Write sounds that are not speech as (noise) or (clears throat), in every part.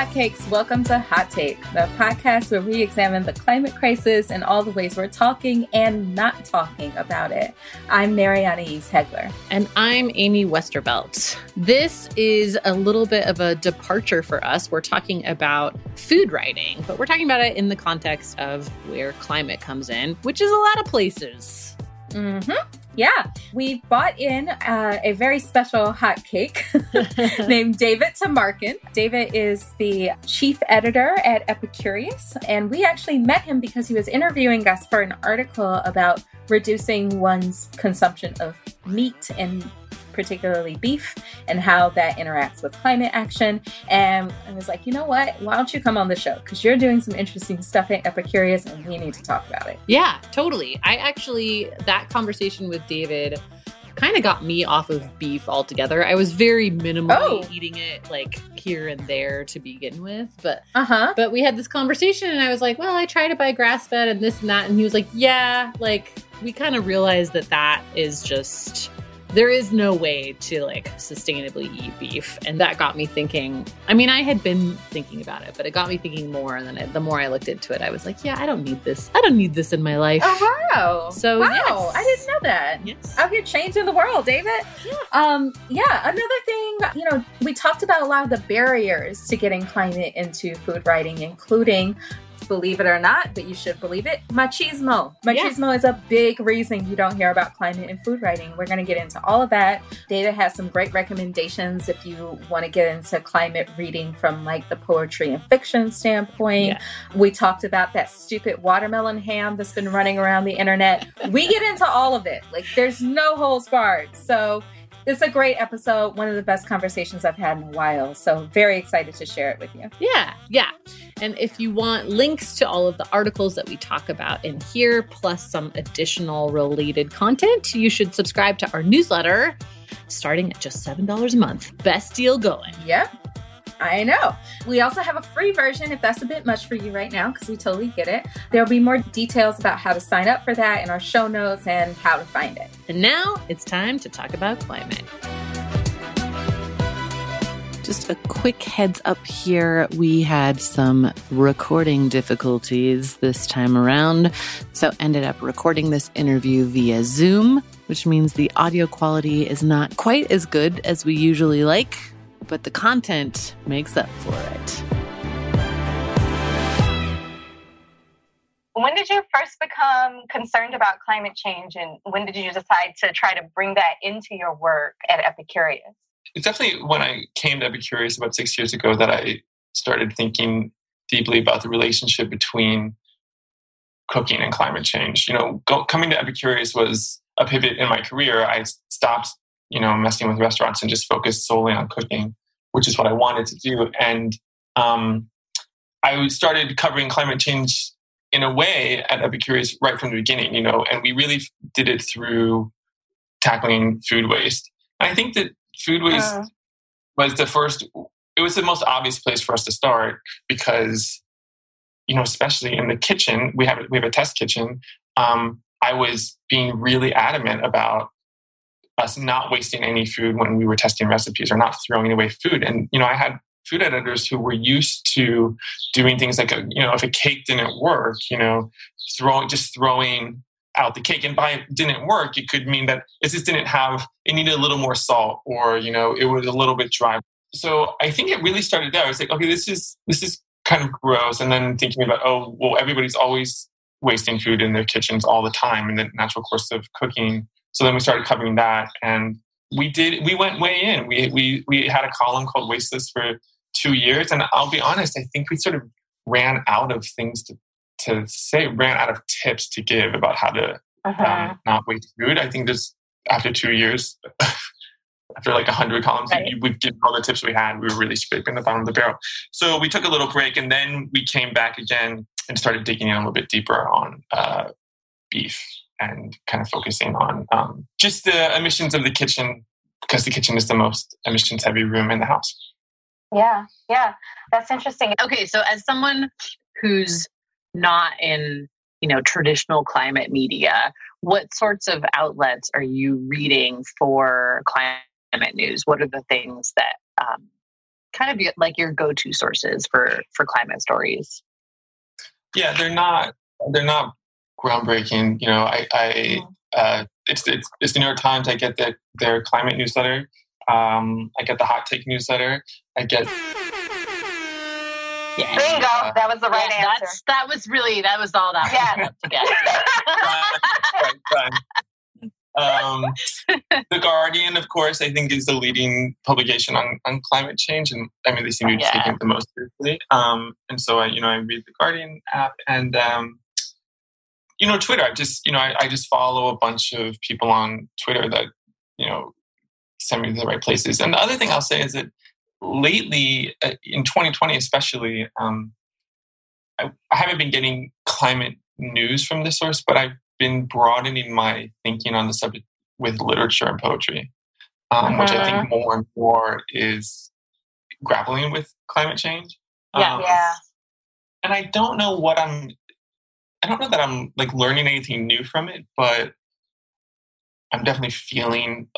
hotcakes! Welcome to Hot Take, the podcast where we examine the climate crisis and all the ways we're talking and not talking about it. I'm Mary Annaïse Heglar. And I'm Amy Westervelt. This is a little bit of a departure for us. We're talking about food writing, but we're talking about it in the context of where climate comes in, which is a lot of places. Mm-hmm. Yeah, we bought in uh, a very special hot cake (laughs) named David Tamarkin. David is the chief editor at Epicurious, and we actually met him because he was interviewing us for an article about reducing one's consumption of meat and particularly beef, and how that interacts with climate action. And I was like, you know what? Why don't you come on the show? Because you're doing some interesting stuff at Epicurious, and we need to talk about it. Yeah, totally. I actually, that conversation with David kind of got me off of beef altogether. I was very minimally oh. eating it like here and there to begin with, but uh-huh. But we had this conversation and I was like, "Well, I try to buy grass-fed and this and that." And he was like, "Yeah, like we kind of realized that that is just there is no way to like sustainably eat beef and that got me thinking. I mean i had been thinking about it but it got me thinking more and then it, the more i looked into it i was like yeah i don't need this. I don't need this in my life. Oh wow. So wow. Yes. i didn't know that. Yes. Out here changing the world david? Yeah. um yeah another thing you know we talked about a lot of the barriers to getting climate into food writing including believe it or not, but you should believe it. Machismo. Machismo yeah. is a big reason you don't hear about climate and food writing. We're going to get into all of that. David has some great recommendations if you want to get into climate reading from like the poetry and fiction standpoint. Yeah. We talked about that stupid watermelon ham that's been running around the internet. we get into all of it. Like there's no holes barred. So it's a great episode, one of the best conversations I've had in a while. So, very excited to share it with you. Yeah, yeah. And if you want links to all of the articles that we talk about in here, plus some additional related content, you should subscribe to our newsletter starting at just $7 a month. Best deal going. Yep. I know. We also have a free version if that's a bit much for you right now, because we totally get it. There'll be more details about how to sign up for that in our show notes and how to find it. And now it's time to talk about climate. Just a quick heads up here. We had some recording difficulties this time around, so ended up recording this interview via Zoom, which means the audio quality is not quite as good as we usually like but the content makes up for it. When did you first become concerned about climate change, and when did you decide to try to bring that into your work at Epicurious? It's definitely when I came to Epicurious about six years ago that I started thinking deeply about the relationship between cooking and climate change. You know, go, coming to Epicurious was a pivot in my career. I stopped, you know, messing with restaurants and just focused solely on cooking which is what I wanted to do. And um, I started covering climate change in a way at Epicurious right from the beginning, you know, and we really did it through tackling food waste. And I think that food waste uh. was the first, it was the most obvious place for us to start because, you know, especially in the kitchen, we have, we have a test kitchen. Um, I was being really adamant about us not wasting any food when we were testing recipes or not throwing away food. And, you know, I had food editors who were used to doing things like, a, you know, if a cake didn't work, you know, throwing, just throwing out the cake and by it didn't work, it could mean that it just didn't have, it needed a little more salt or, you know, it was a little bit dry. So I think it really started there. I was like, okay, this is, this is kind of gross. And then thinking about, oh, well, everybody's always wasting food in their kitchens all the time in the natural course of cooking so then we started covering that, and we did. We went way in. We we we had a column called Wasteless for two years, and I'll be honest. I think we sort of ran out of things to to say ran out of tips to give about how to uh-huh. um, not waste food. I think this after two years, (laughs) after like 100 columns, right. we've given all the tips we had. We were really scraping the bottom of the barrel. So we took a little break and then we came back again and started digging in a little bit deeper on uh, beef and kind of focusing on um, just the emissions of the kitchen because the kitchen is the most emissions heavy room in the house. Yeah, yeah, that's interesting. Okay, so as someone who's not in you know traditional climate media what sorts of outlets are you reading for climate news what are the things that um, kind of be like your go-to sources for for climate stories yeah they're not they're not groundbreaking you know i i uh, it's, it's it's the new york times i get the, their climate newsletter um, i get the hot take newsletter i get yeah. Bingo. That was the right yeah, answer. that was really, that was all that yeah. was to (laughs) um, the Guardian, of course, I think is the leading publication on, on climate change, and I mean they seem to be yeah. taking it the most seriously. Um, and so I, you know, I read the Guardian app, and um, you know, Twitter. I just, you know, I, I, just follow a bunch of people on Twitter that you know send me to the right places. And the other thing I'll say is that lately, uh, in 2020 especially, um, I, I, haven't been getting climate news from this source, but I've been broadening my thinking on the subject with literature and poetry, um, which I think uh-huh. more and more is grappling with climate change. Yeah, um, yeah. And I don't know what I'm. I don't know that I'm like learning anything new from it, but I'm definitely feeling,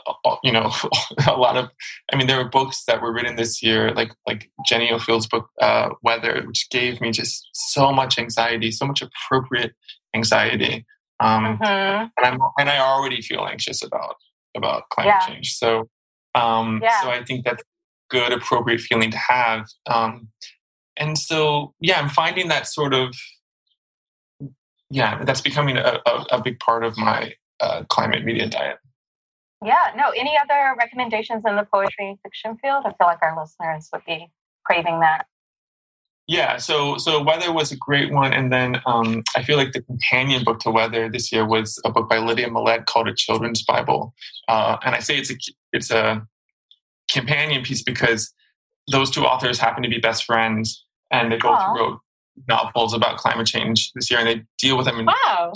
you know, (laughs) a lot of. I mean, there were books that were written this year, like like Jenny Offill's book uh, "Weather," which gave me just so much anxiety, so much appropriate anxiety, um, mm-hmm. and I'm and I already feel anxious about about climate yeah. change. So, um, yeah. so I think that's good, appropriate feeling to have. Um, and so, yeah, I'm finding that sort of, yeah, that's becoming a, a, a big part of my uh, climate media diet. Yeah, no, any other recommendations in the poetry and fiction field? I feel like our listeners would be craving that. Yeah, so so Weather was a great one, and then um, I feel like the companion book to Weather this year was a book by Lydia Millet called A Children's Bible, uh, and I say it's a it's a companion piece because those two authors happen to be best friends, and they both Aww. wrote novels about climate change this year, and they deal with them in wow.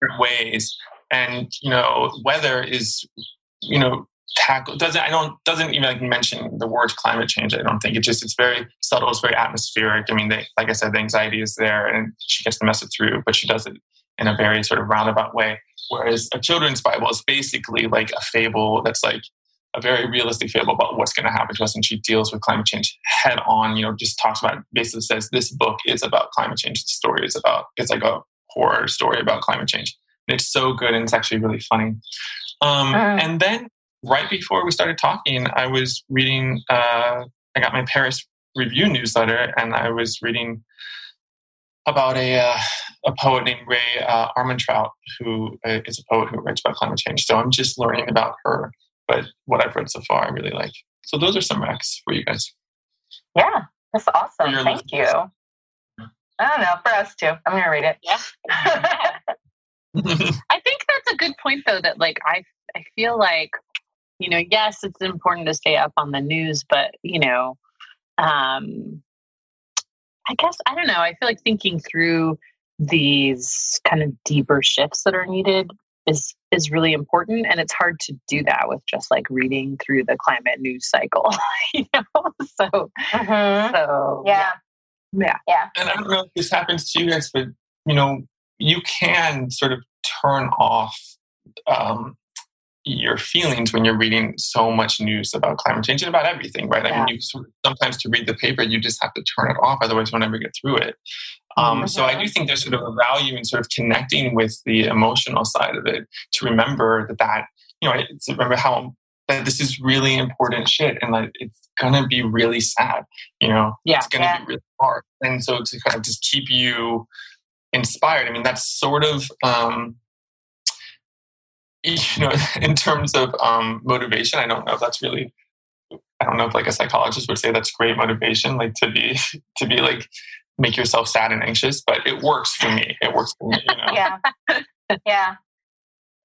different ways. And you know weather is you know tackle doesn't i don't doesn't even like mention the word climate change i don't think. It just it's very subtle it's very atmospheric. I mean they, like i said the anxiety is there and she gets the message through but she does it in a very sort of roundabout way. Whereas a children's bible is basically like a fable that's like a very realistic fable about what's going to happen to us and she deals with climate change head on you know just talks about basically says this book is about climate change the story is about it's like a horror story about climate change And it's so good and it's actually really funny. Um, uh, and then right before we started talking, I was reading, uh, I got my Paris Review newsletter and I was reading about a, uh, a poet named Rae uh, Armantrout, who uh, a poet who writes about climate change. So I'm just learning about her, but what I've read so far, I really like. So those are some recs for you guys. Yeah, that's awesome. Thank listeners. you. I don't know, for us too. I'm going to read it. Yeah. (laughs) (laughs) I think that's a good point though that like I I feel like you know yes it's important to stay up on the news but you know um I guess I don't know I feel like thinking through these kind of deeper shifts that are needed is is really important and it's hard to do that with just like reading through the climate news cycle (laughs) you know? So mm-hmm. so yeah. Yeah. Yeah. And i don't know if this happens to you guys but you know you can sort of turn off um, your feelings when you're reading so much news about climate change and about everything, right? Yeah. I mean, you sort of, sometimes to read the paper, you just have to turn it off, otherwise, you'll never get through it. Um, mm-hmm. So I do think there's sort of a value in sort of connecting with the emotional side of it to remember that that you know to remember how that this is really important shit and like it's gonna be really sad. You know, yeah, it's gonna yeah. be really hard, and so to kind of just keep you inspired. I mean, that's sort of, um, (laughs) you know, in terms of um, motivation, I don't know if that's really, I don't know if like a psychologist would say that's great motivation, like to be, (laughs) to be like make yourself sad and anxious, but it works for me. It works for me. You know? (laughs) yeah, yeah,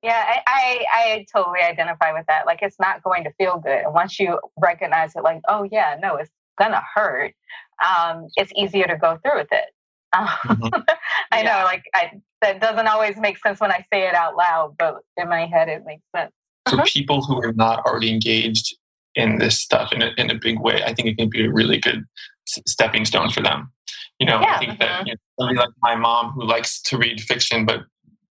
yeah. I, I I totally identify with that. Like it's not going to feel good, and once you recognize it, like oh yeah, no, it's gonna hurt. Um, it's easier to go through with it. mm-hmm. I yeah. know, like I, that doesn't always make sense when I say it out loud, but in my head it makes sense. For uh-huh. people who are not already engaged in this stuff in a, in a big way, I think it can be a really good stepping stone for them. You know, yeah, I think uh-huh. that you know, somebody like my mom who likes to read fiction, but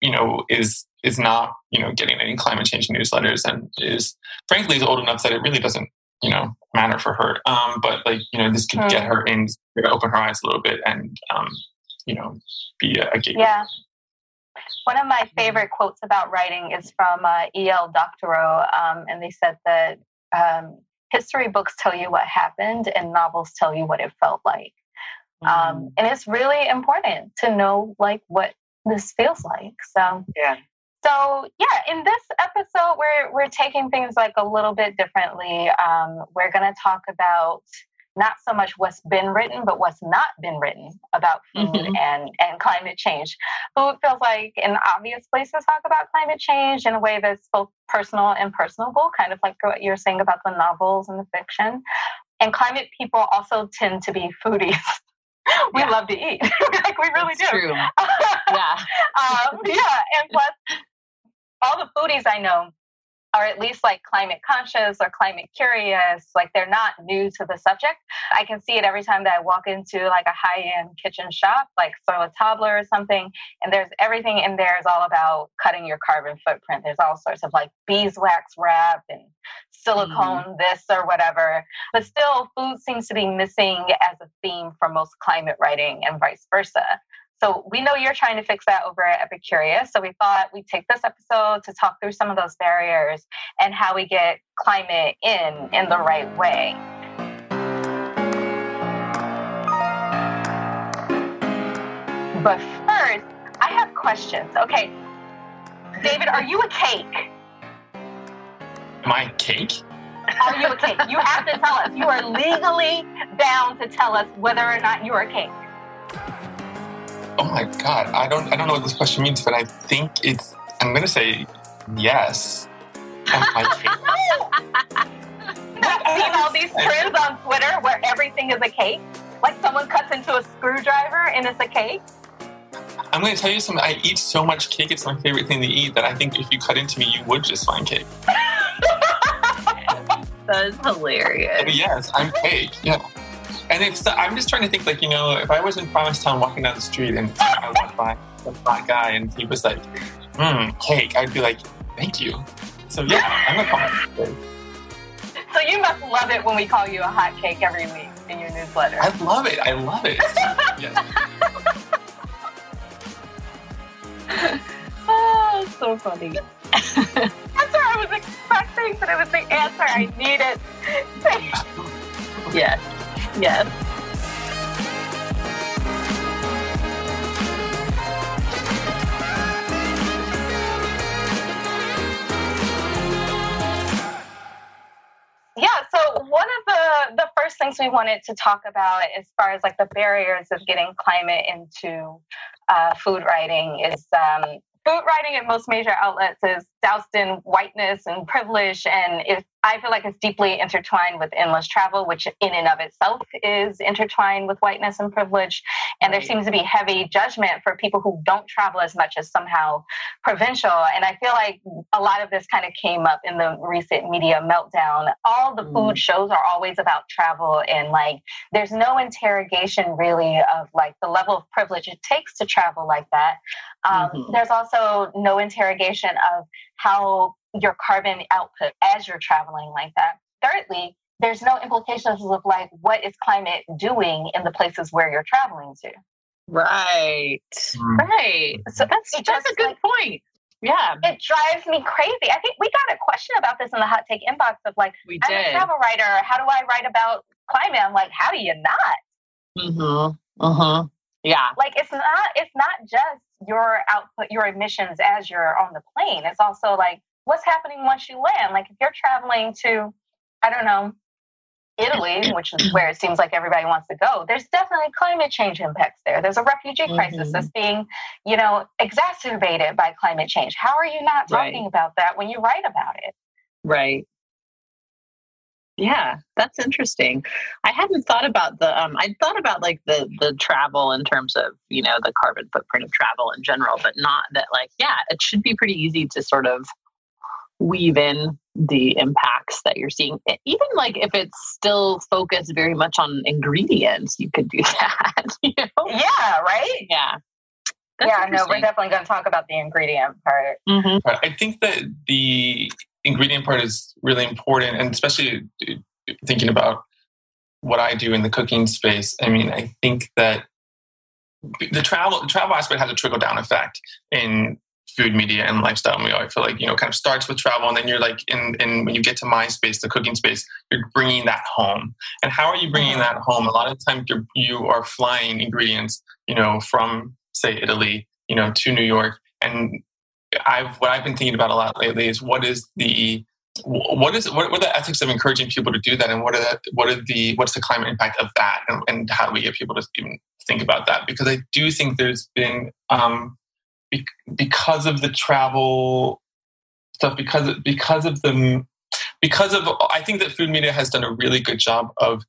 you know, is is not you know getting any climate change newsletters and is frankly is old enough that it really doesn't you know matter for her. Um, but like you know, this could mm. get her in, open her eyes a little bit, and um, you know, be a, a gateway. Yeah. One of my favorite quotes about writing is from uh, E.L. Doctorow, um, and they said that um, history books tell you what happened, and novels tell you what it felt like. Um, mm. Um, and it's really important to know like what this feels like. So yeah. So yeah, in this episode, we're we're taking things like a little bit differently. Um, we're going to talk about not so much what's been written, but what's not been written about food mm-hmm. and, and climate change. Food feels like an obvious place to talk about climate change in a way that's both personal and personable, kind of like what you're saying about the novels and the fiction. And climate people also tend to be foodies. (laughs) we yeah. love to eat. (laughs) like we really that's do. True. (laughs) yeah. um, yeah. And plus, all the foodies I know are at least like climate conscious or climate curious like they're not new to the subject. I can see it every time that i walk into like a high-end kitchen shop like Sur La Table or something and there's everything in there is all about cutting your carbon footprint. There's all sorts of like beeswax wrap and silicone mm. this or whatever but still food seems to be missing as a theme for most climate writing and vice versa so we know you're trying to fix that over at Epicurious. So we thought we'd take this episode to talk through some of those barriers and how we get climate in in the right way. But first, I have questions. Okay, David, are you a cake? Am I a cake? Are you a cake? You have to tell us. You are legally bound to tell us whether or not you're a cake. Oh my god, I don't I don't know what this question means, but I think it's I'm gonna say yes. I've (laughs) seen all these trends on Twitter where everything is a cake. Like someone cuts into a screwdriver and it's a cake. I'm going to tell you something. I eat so much cake; it's my favorite thing to eat. That I think if you cut into me, you would just find cake. (laughs) that is hilarious. yes, I'm cake. Yeah. And if so, I'm just trying to think, like, you know, if I was in Provincetown walking down the street and I walked by a black guy and he was like, hmm, cake, I'd be like, thank you. So, yeah, I'm gonna call So, you must love it when we call you a hot cake every week in your newsletter. I love it. I love it. (laughs) yes. (laughs) oh, so funny. That's what I was expecting, but it was the answer I needed. (laughs) yes. Yes. Yeah, so one of the the first things we wanted to talk about as far as like the barriers of getting climate into uh, food writing is um, food writing at most major outlets is doused in whiteness and privilege, and it, I feel like it's deeply intertwined with endless travel, which in and of itself is intertwined with whiteness and privilege. And there seems to be heavy judgment for people who don't travel as much as somehow provincial. And I feel like a lot of this kind of came up in the recent media meltdown. All the food mm. shows are always about travel, and like there's no interrogation really of like the level of privilege it takes to travel like that. Um, mm-hmm. There's also no interrogation of how your carbon output as you're traveling like that. Thirdly, there's no implications of like what is climate doing in the places where you're traveling to. Right. Mm. Right. So that's that's just a good like, point. Yeah. It drives me crazy. I think we got a question about this in the hot take inbox of like, we I'm a travel writer. How do I write about climate? I'm like, how do you not? Mm-hmm. Uh-huh. Yeah. Like it's not it's not just your output, your emissions as you're on the plane. It's also like what's happening once you land. Like if you're traveling to, I don't know, Italy, which is where it seems like everybody wants to go, there's definitely climate change impacts there. There's a refugee crisis Mhm. that's being, you know, exacerbated by climate change. How are you not Right. talking about that when you write about it? Right. Yeah, that's interesting. I hadn't thought about the um I thought about like the the travel in terms of, you know, the carbon footprint of travel in general, but not that like, yeah, it should be pretty easy to sort of weave in the impacts that you're seeing. Even like if it's still focused very much on ingredients, you could do (laughs) that. You know? Yeah, right? Yeah. That's yeah, no, we're definitely going to talk about the ingredient part. Mhm. I think that the ingredient part is really important, and especially uh, thinking about what I do in the cooking space. I mean, I think that the travel the travel aspect has a trickle down effect in food media and lifestyle media. I feel like you know, kind of starts with travel, and then you're like, in, in when you get to my space, the cooking space, you're bringing that home. And how are you bringing that home? A lot of times, you're you are flying ingredients, you know, from say Italy, you know, to New York, and I've what I've been thinking about a lot lately is what is the what is what, are the ethics of encouraging people to do that, and what are the, what are the what's the climate impact of that, and, and how do we get people to even think about that? Because I do think there's been um, be, because of the travel stuff, because because of the because of I think that food media has done a really good job of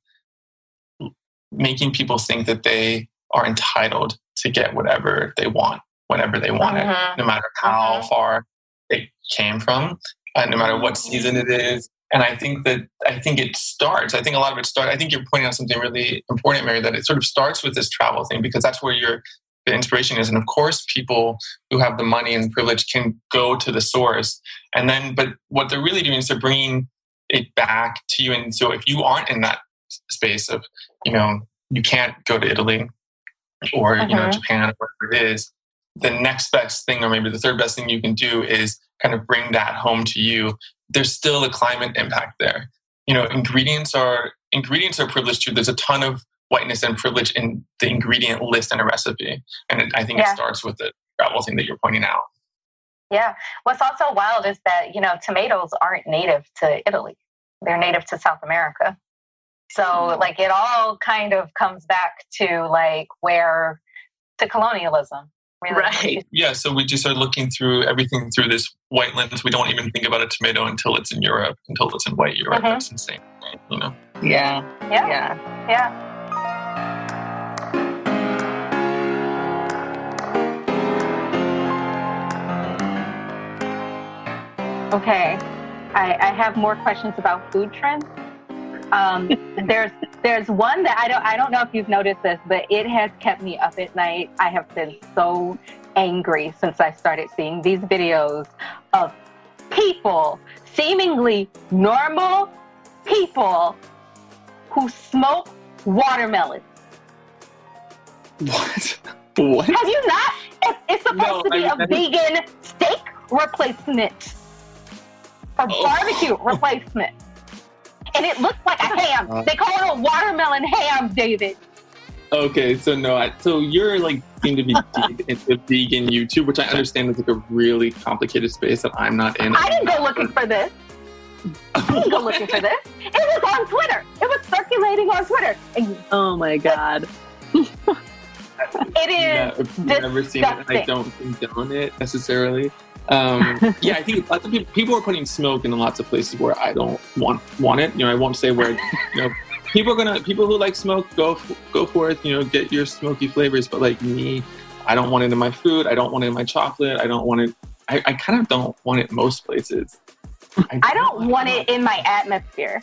making people think that they are entitled to get whatever they want whenever they want it, mm-hmm. no matter how Mhm. far it came from, and no matter what mm-hmm. season it is. And I think that I think it starts. I think a lot of it starts. I think you're pointing out something really important, Mary. That it sort of starts with this travel thing because that's where your the inspiration is. And of course, people who have the money and privilege can go to the source. And then, but what they're really doing is they're bringing it back to you. And so, if you aren't in that space of, you know, you can't go to Italy or you know. Mm-hmm. Japan, wherever it is, the next best thing, or maybe the third best thing you can do is kind of bring that home to you. There's still a climate impact there. You know, ingredients are ingredients are privileged too. There's a ton of whiteness and privilege in the ingredient list in a recipe, and it, I think Yeah. it starts with the travel thing that you're pointing out. Yeah. What's also wild is that, you know, tomatoes aren't native to Italy. They're native to South America. So hmm. like it all kind of comes back to like where to colonialism. Really. Right. Yeah, so we just are looking through everything through this white lens. We don't even think about a tomato until it's in Europe, until it's in white Europe. Mhm. That's insane, you know. Yeah. Yeah. Yeah. Yeah. Okay, I, I have more questions about food trends. Um, there's there's one that I don't I don't know if you've noticed this, but it has kept me up at night. I have been so angry since I started seeing these videos of people, seemingly normal people, who smoke watermelon. What? What? Have you not? It, it's supposed No, to be I- a vegan steak replacement or Oh. barbecue replacement. And it looks like a (laughs) ham. Uh. They call it a watermelon ham, David. Okay, so no, I, so you're like seem to be (laughs) deep into vegan YouTube, which I understand is like a really complicated space that I'm not in. I didn't go looking for this. I didn't go looking for this. It was on Twitter. It was circulating on Twitter. And Oh my God. (laughs) it is. Yeah, is if you've never seen it, I don't condone it necessarily. Um, (laughs) yeah, I think lots of people, people are putting smoke in lots of places where I don't want want it. You know, I won't say where. You know, people are gonna people who like smoke go go for it. You know, get your smoky flavors. But like me, I don't want it in my food. I don't want it in my chocolate. I don't want it. I, I kind of don't want it most places. I don't want it in my atmosphere.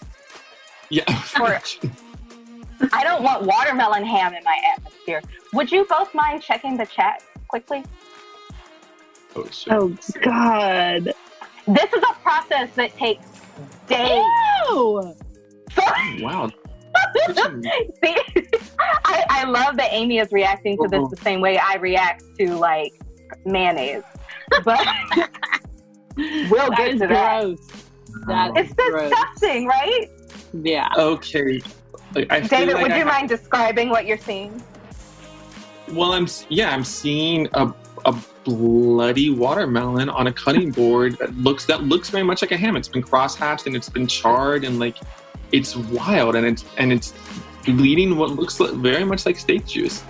Yeah. (laughs) Or- I don't want watermelon ham in my atmosphere. Would you both mind checking the chat quickly? Oh, shit. Oh God. This is a process that takes days. Ew. So, (laughs) Wow. see, (laughs) I, I love that Amy is reacting to this Mhm. the same way I react to like mayonnaise. (laughs) But we'll That get is to that. gross. That It's gross. disgusting, right? Yeah. Okay. Like, I David, like would I you have- mind describing what you're seeing? Well, I'm yeah, I'm seeing a a bloody watermelon on a cutting (laughs) board that looks that looks very much like a ham. It's been cross hatched and it's been charred and like it's wild and it's and it's bleeding what looks like very much like steak juice.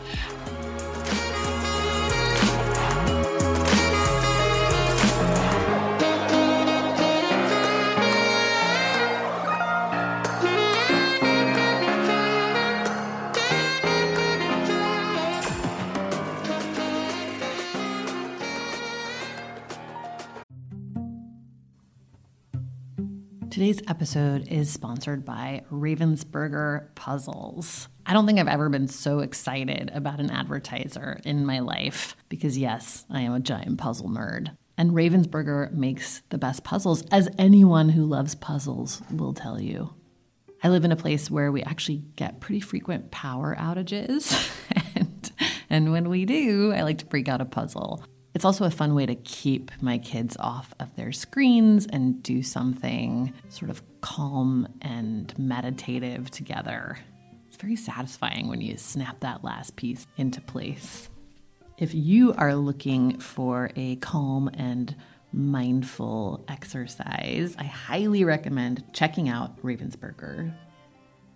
Today's episode is sponsored by Ravensburger Puzzles. I don't think I've ever been so excited about an advertiser in my life because, yes, I am a giant puzzle nerd. And Ravensburger makes the best puzzles, as anyone who loves puzzles will tell you. I live in a place where we actually get pretty frequent power outages. (laughs) and, and when we do, I like to break out a puzzle. It's also a fun way to keep my kids off of their screens and do something sort of calm and meditative together. It's very satisfying when you snap that last piece into place. If you are looking for a calm and mindful exercise, I highly recommend checking out Ravensburger.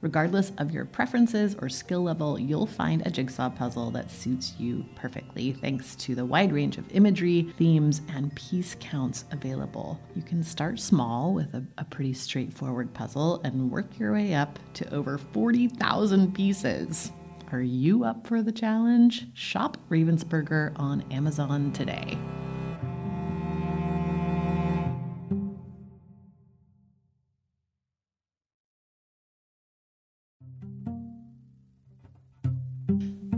Regardless of your preferences or skill level, you'll find a jigsaw puzzle that suits you perfectly thanks to the wide range of imagery, themes, and piece counts available. You can start small with a, a pretty straightforward puzzle and work your way up to over 40,000 pieces. Are you up for the challenge? Shop Ravensburger on Amazon today.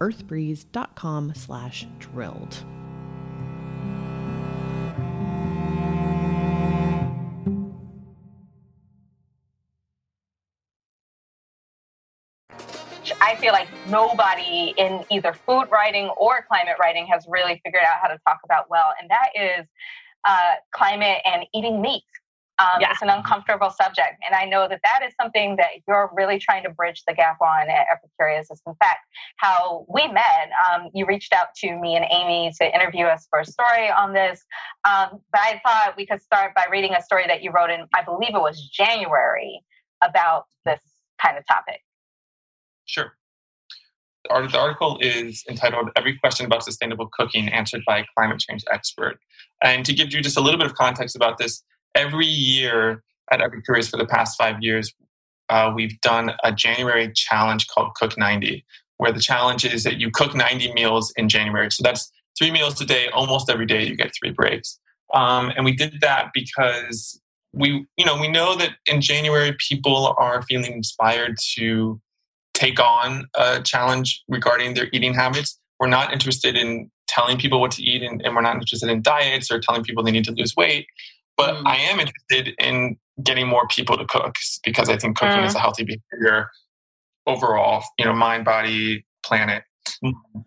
earthbreeze.com slash drilled. I feel like nobody in either food writing or climate writing has really figured out how to talk about well, and that is uh, climate and eating meat. Um, yeah. It's an uncomfortable subject. And I know that that is something that you're really trying to bridge the gap on at Epicurious. In fact, how we met, um, you reached out to me and Amy to interview us for a story on this. Um, but I thought we could start by reading a story that you wrote in, I believe it was January, about this kind of topic. Sure. The article is entitled Every Question About Sustainable Cooking Answered by a Climate Change Expert. And to give you just a little bit of context about this, every year at Epicurious for the past five years, uh, we've done a January challenge called Cook 90, where the challenge is that you cook 90 meals in January. So that's three meals a day, almost every day. You get three breaks. Um, and we did that because we, you know, we know that in January people are feeling inspired to take on a challenge regarding their eating habits. We're not interested in telling people what to eat, and, and we're not interested in diets or telling people they need to lose weight. But mm. I am interested in getting more people to cook because I think cooking mm. is a healthy behavior overall, you know, mind, body, planet,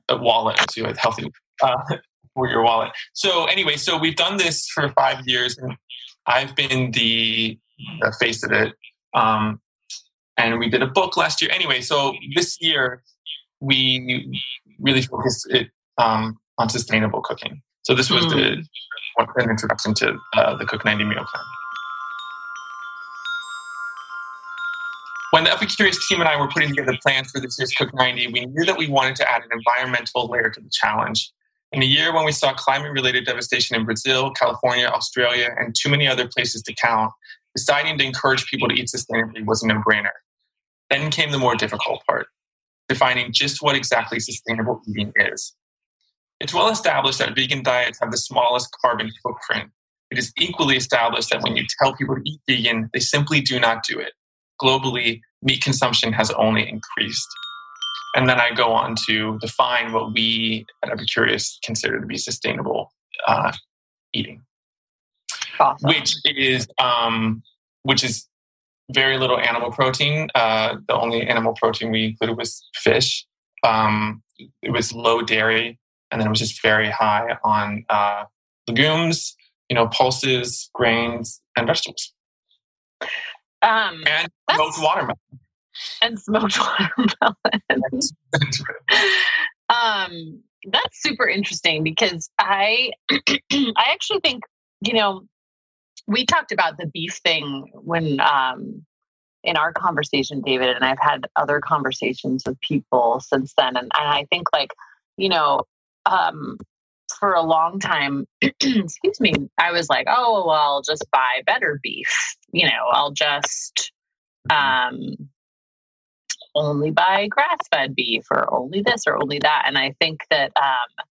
wallet, so a healthy uh, (laughs) for your wallet. So anyway, so we've done this for five years and I've been the, the face of it. Um, and we did a book last year. Anyway, so this year we really focused it um, on sustainable cooking. So this was mm. the an introduction to uh, the Cook 90 meal plan. When the Epicurious team and I were putting together plans for this year's Cook 90, we knew that we wanted to add an environmental layer to the challenge. In a year when we saw climate related devastation in Brazil, California, Australia, and too many other places to count, deciding to encourage people to eat sustainably was a no brainer. Then came the more difficult part defining just what exactly sustainable eating is. It's well established that vegan diets have the smallest carbon footprint. It is equally established that when you tell people to eat vegan, they simply do not do it. Globally, meat consumption has only increased. And then I go on to define what we at Epicurious consider to be sustainable uh, eating, awesome. which is um, which is very little animal protein. Uh, the only animal protein we included was fish. Um, it was low dairy, and then it was just very high on uh, legumes, you know, pulses, grains, and vegetables. Um, and smoked watermelon. And smoked (laughs) watermelon. (laughs) um, that's super interesting because I, (clears throat) I actually think you know we talked about the beef thing when um, in our conversation, David, and I've had other conversations with people since then. And, and I think, like, you know, um, for a long time, (clears throat) excuse me, I was like, oh, well, I'll just buy better beef. You know, I'll just mm-hmm. um, only buy grass fed beef or only this or only that. And I think that um,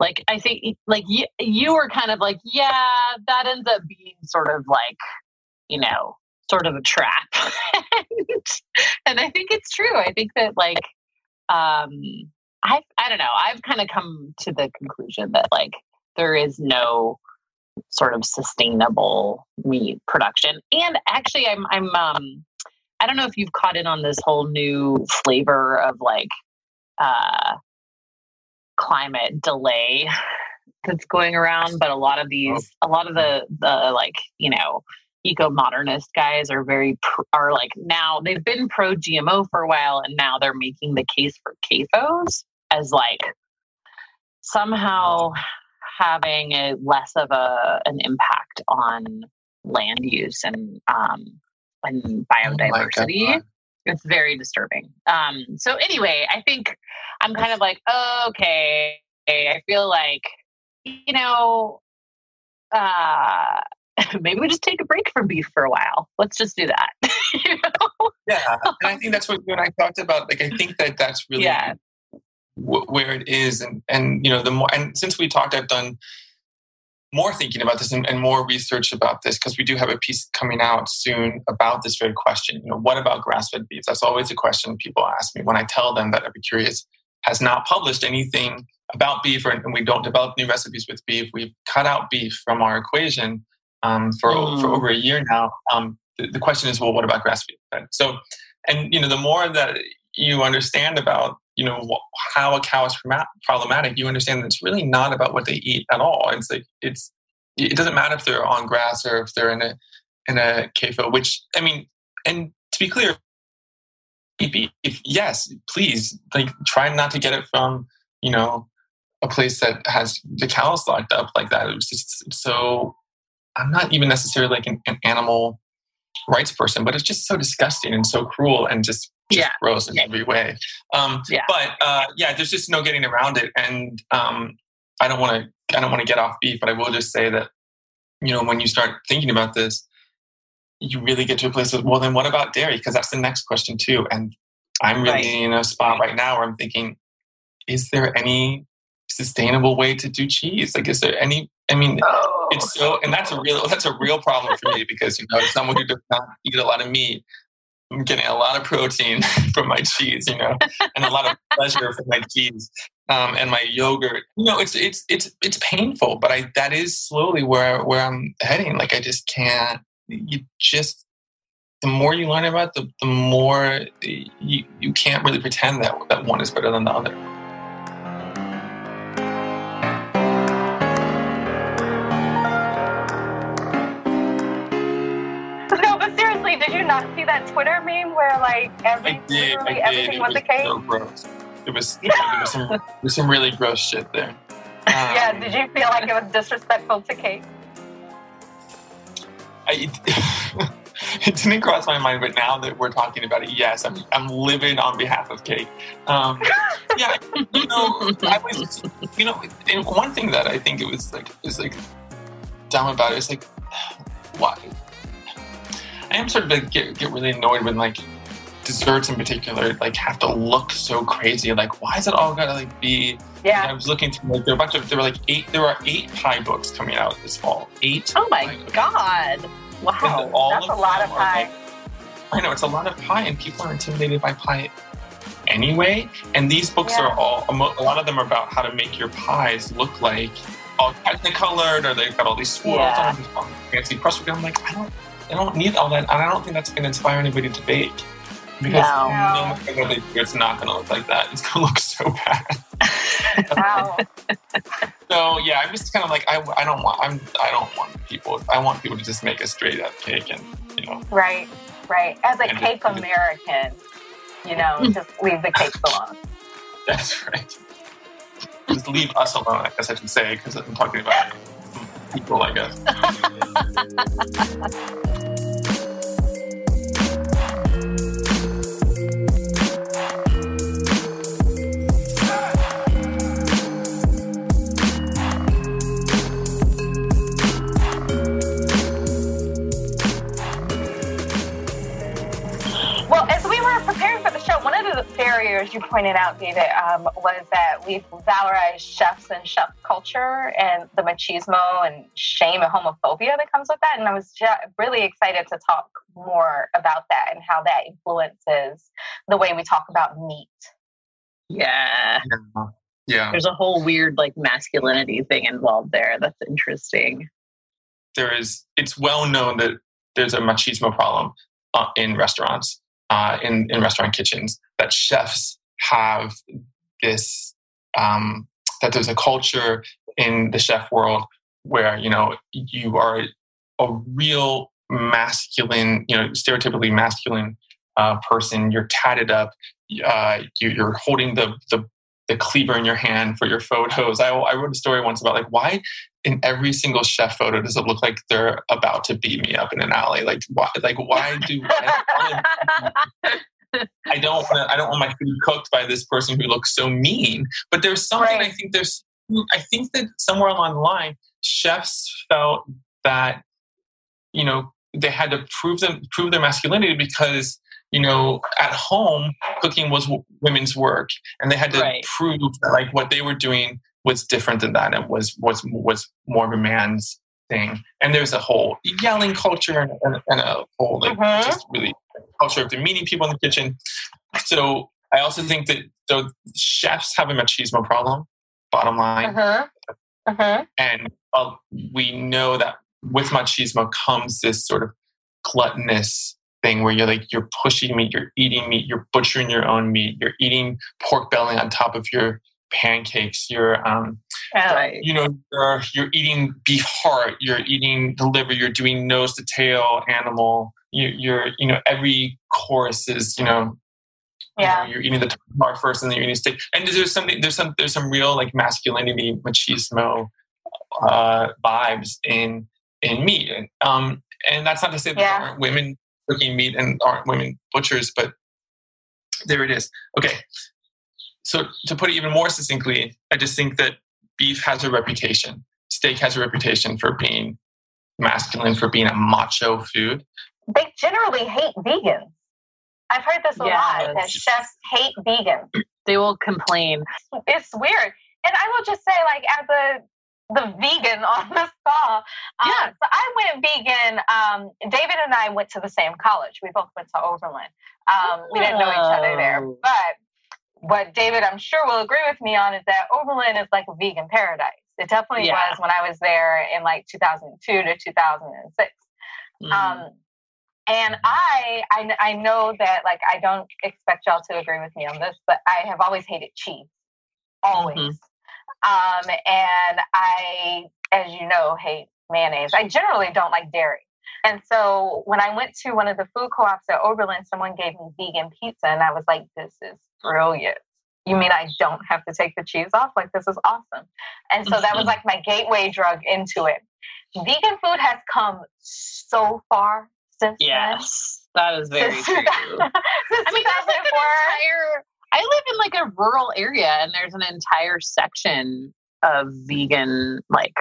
like i think like you, you were kind of like yeah that ends up being sort of like you know sort of a trap (laughs) and, and i think it's true i think that like um i i don't know i've kind of come to the conclusion that like there is no sort of sustainable meat production and actually i'm i'm um i don't know if you've caught in on this whole new flavor of like uh climate delay (laughs) that's going around but a lot of oh. these a lot of the the like you know eco modernist guys are very are like now they've been pro gmo for a while and now they're making the case for CAFOs as like somehow having a less of a an impact on land use and um and oh biodiversity oh it's very disturbing. Um, so anyway, I think I'm kind of like, oh, okay, I feel like, you know, uh, (laughs) maybe we just take a break from beef for a while. Let's just do that. (laughs) you know? Yeah, and I think that's what you and I talked about. Like, I think that that's (laughs) really yeah. W- where it is, and and you know, the more and since we talked, I've done more thinking about this and, and more research about this because we do have a piece coming out soon about this very question. You know, what about grass-fed beef? That's always a question people ask me when I tell them that Epicurious has not published anything about beef or, and we don't develop new recipes with beef. We've cut out beef from our equation um, for, mm. for over a year now. Um, the, the, question is, well, what about grass-fed? So, and you know, the more that you understand about you know how a cow is problematic you understand that it's really not about what they eat at all it's like it's it doesn't matter if they're on grass or if they're in a in a CAFO, which I mean, and to be clear, if, yes, please, like try not to get it from you know a place that has the cows locked up like that. It was just so. I'm not even necessarily like an, an animal rights person, but it's just so disgusting and so cruel and just just yeah. gross in yeah. every way. Um, yeah. But uh, yeah, there's just no getting around it. And um, I don't want to I don't want to get off beat, but I will just say that you know when you start thinking about this, you really get to a place of well, then what about dairy? Because that's the next question too. And I'm really right. in a spot right now where I'm thinking, is there any sustainable way to do cheese? Like, is there any? I mean, oh. it's so, and that's a real that's a real problem for me because you know, someone who does not eat a lot of meat, I'm getting a lot of protein (laughs) from my cheese, you know, and a lot of (laughs) pleasure from my cheese um, and my yogurt. You know, it's it's it's it's painful, but I that is slowly where where I'm heading. Like I just can't. You just the more you learn about it, the the more you you can't really pretend that that one is better than the other. That Twitter meme where like every did, literally everything was, was, a cake? So gross. It was, yeah. there, was some, there was some really gross shit there. (laughs) Um, yeah, did you feel like it was disrespectful to Kate? I, (laughs) it didn't cross my mind, but now that we're talking about it, yes, I'm, I'm livid on behalf of Kate. Um, yeah, you know, I was, you know, one thing that I think it was like is like dumb about it is like, why? I am sort of like get, get really annoyed when like desserts in particular like have to look so crazy. Like, why is it all gotta like be? Yeah. I was looking through like there were a bunch of there were like eight there are eight pie books coming out this fall. Eight. Oh my god! Wow, that's a lot of pie. Like, I know it's a lot of pie, and people are intimidated by pie anyway. And these books yeah. are all a lot of them are about how to make your pies look like all technicolored, or they've got all these swirls yeah. on fancy crust. I'm like, I don't, I don't need all that, and I don't think that's going to inspire anybody to bake. Because no, no matter what they do, it's not going to look like that. It's going (laughs) to look so bad. (laughs) (laughs) wow. so yeah, I'm just kind of like I, I don't want I'm I don't want people. I want people to just make a straight up cake and you know. Right, right. As a cake just, American, you know, hmm. just leave the cakes alone. That's right. Just leave us alone, I guess I should say, because I'm talking about people, I guess. (laughs) barriers you pointed out, David, um, was that we've valorized chefs and chef culture and the machismo and shame and homophobia that comes with that. And I was really excited to talk more about that and how that influences the way we talk about meat. Yeah. Yeah. yeah. There's a whole weird like masculinity thing involved there. That's interesting. There is, it's well known that there's a machismo problem uh, in restaurants uh, in, in restaurant kitchens that chefs have this um, that there's a culture in the chef world where you know you are a real masculine you know stereotypically masculine uh, person. You're tatted up. Uh, you, are holding the, the the cleaver in your hand for your photos. I, I wrote a story once about like why in every single chef photo does it look like they're about to beat me up in an alley? Like why? Like why do I, I don't want I don't want my food cooked by this person who looks so mean. But there's something right. I think there's I think that somewhere along the line, chefs felt that you know they had to prove them prove their masculinity because you know at home cooking was women's work and they had to right. prove that like what they were doing was different than that It was was was more of a man's thing. And there's a whole yelling culture and, and, and a whole like uh-huh. just really culture of demeaning people in the kitchen. So I also think that the chefs have a machismo problem. Bottom line, uh-huh. Uh-huh. and uh, we know that with machismo comes this sort of gluttonous thing where you're like you're pushing meat, you're eating meat, you're butchering your own meat, you're eating pork belly on top of your pancakes, you're um, right. you know you're, you're eating beef heart, you're eating the liver, you're doing nose to tail animal. You, you're you know every course is you know yeah. You are eating the part first and then you're eating steak. And there's something there's some there's some real like masculinity, machismo uh, vibes in in meat. And um and that's not to say that yeah. there aren't women cooking meat and aren't women butchers, but there it is. Okay so to put it even more succinctly, I just think that beef has a reputation. Steak has a reputation for being masculine, for being a macho food. They generally hate vegans. I've heard this a yes. lot that chefs hate vegans. They will complain. It's weird. And I will just say, like, as a the vegan (laughs) on this call. Um, yeah. So I went vegan. Um, David and I went to the same college. We both went to Oberlin. Um, we didn't know each other there, oh. but what David, I'm sure, will agree with me on is that Oberlin is like a vegan paradise. It definitely yeah. was when I was there in like 2002 to 2006. Mm-hmm. Um, and I, I, I know that like I don't expect y'all to agree with me on this, but I have always hated cheese, always. Mm-hmm. Um, and I, as you know, hate mayonnaise. I generally don't like dairy. And so when I went to one of the food co-ops at Oberlin, someone gave me vegan pizza, and I was like, "This is brilliant." you mean I don't have to take the cheese off? Like, this is awesome. And so that was mm-hmm. like my gateway drug into it. Vegan food has come so far since yes, then. that is very true. (laughs) I mean, that's like an entire. I live in like a rural area, and there's an entire section of vegan like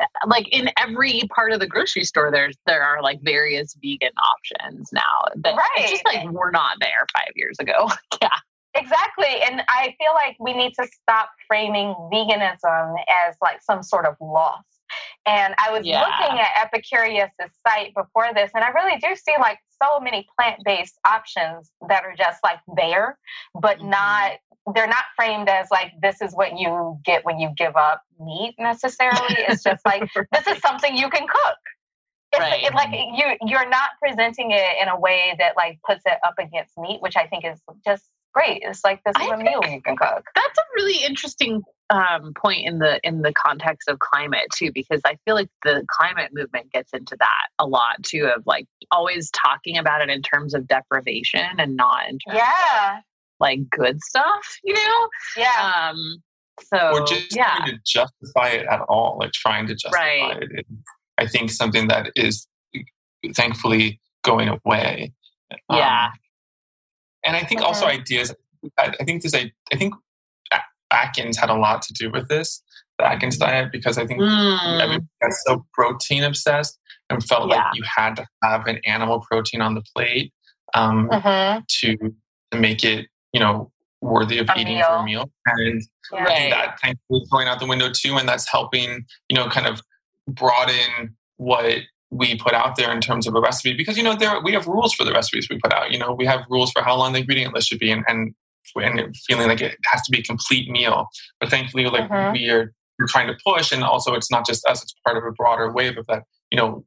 uh, like in every part of the grocery store there's there are like various vegan options now that right. just like we're not there five years ago (laughs) exactly and i feel like we need to stop framing veganism as like some sort of loss and i was yeah. looking at epicurious's site before this and i really do see like so many plant-based options that are just like there but mm-hmm. not they're not framed as like this is what you get when you give up meat necessarily. It's just like (laughs) this is something you can cook. It's right. like, it, like you you're not presenting it in a way that like puts it up against meat, which I think is just great. It's like this is I a meal you can cook. That's a really interesting um, point in the in the context of climate too, because I feel like the climate movement gets into that a lot too, of like always talking about it in terms of deprivation and not in terms yeah. of like good stuff, you know? Yeah. Um, so or just yeah. trying to justify it at all, like trying to justify right. it. I think something that is thankfully going away. Yeah. Um, and I think also mm-hmm. ideas. I, I think this. I, I think Atkins had a lot to do with this, the Atkins diet, because I think mm. everybody got so protein obsessed and felt yeah. like you had to have an animal protein on the plate um, mm-hmm. to to make it you know, worthy of a eating meal. for a meal. And yeah. right. that thankfully going out the window too. And that's helping, you know, kind of broaden what we put out there in terms of a recipe because you know there we have rules for the recipes we put out you know we have rules for how long the ingredient list should be and and, and feeling like it has to be a complete meal but thankfully like mm-hmm. we are we're trying to push and also it's not just us it's part of a broader wave of that you know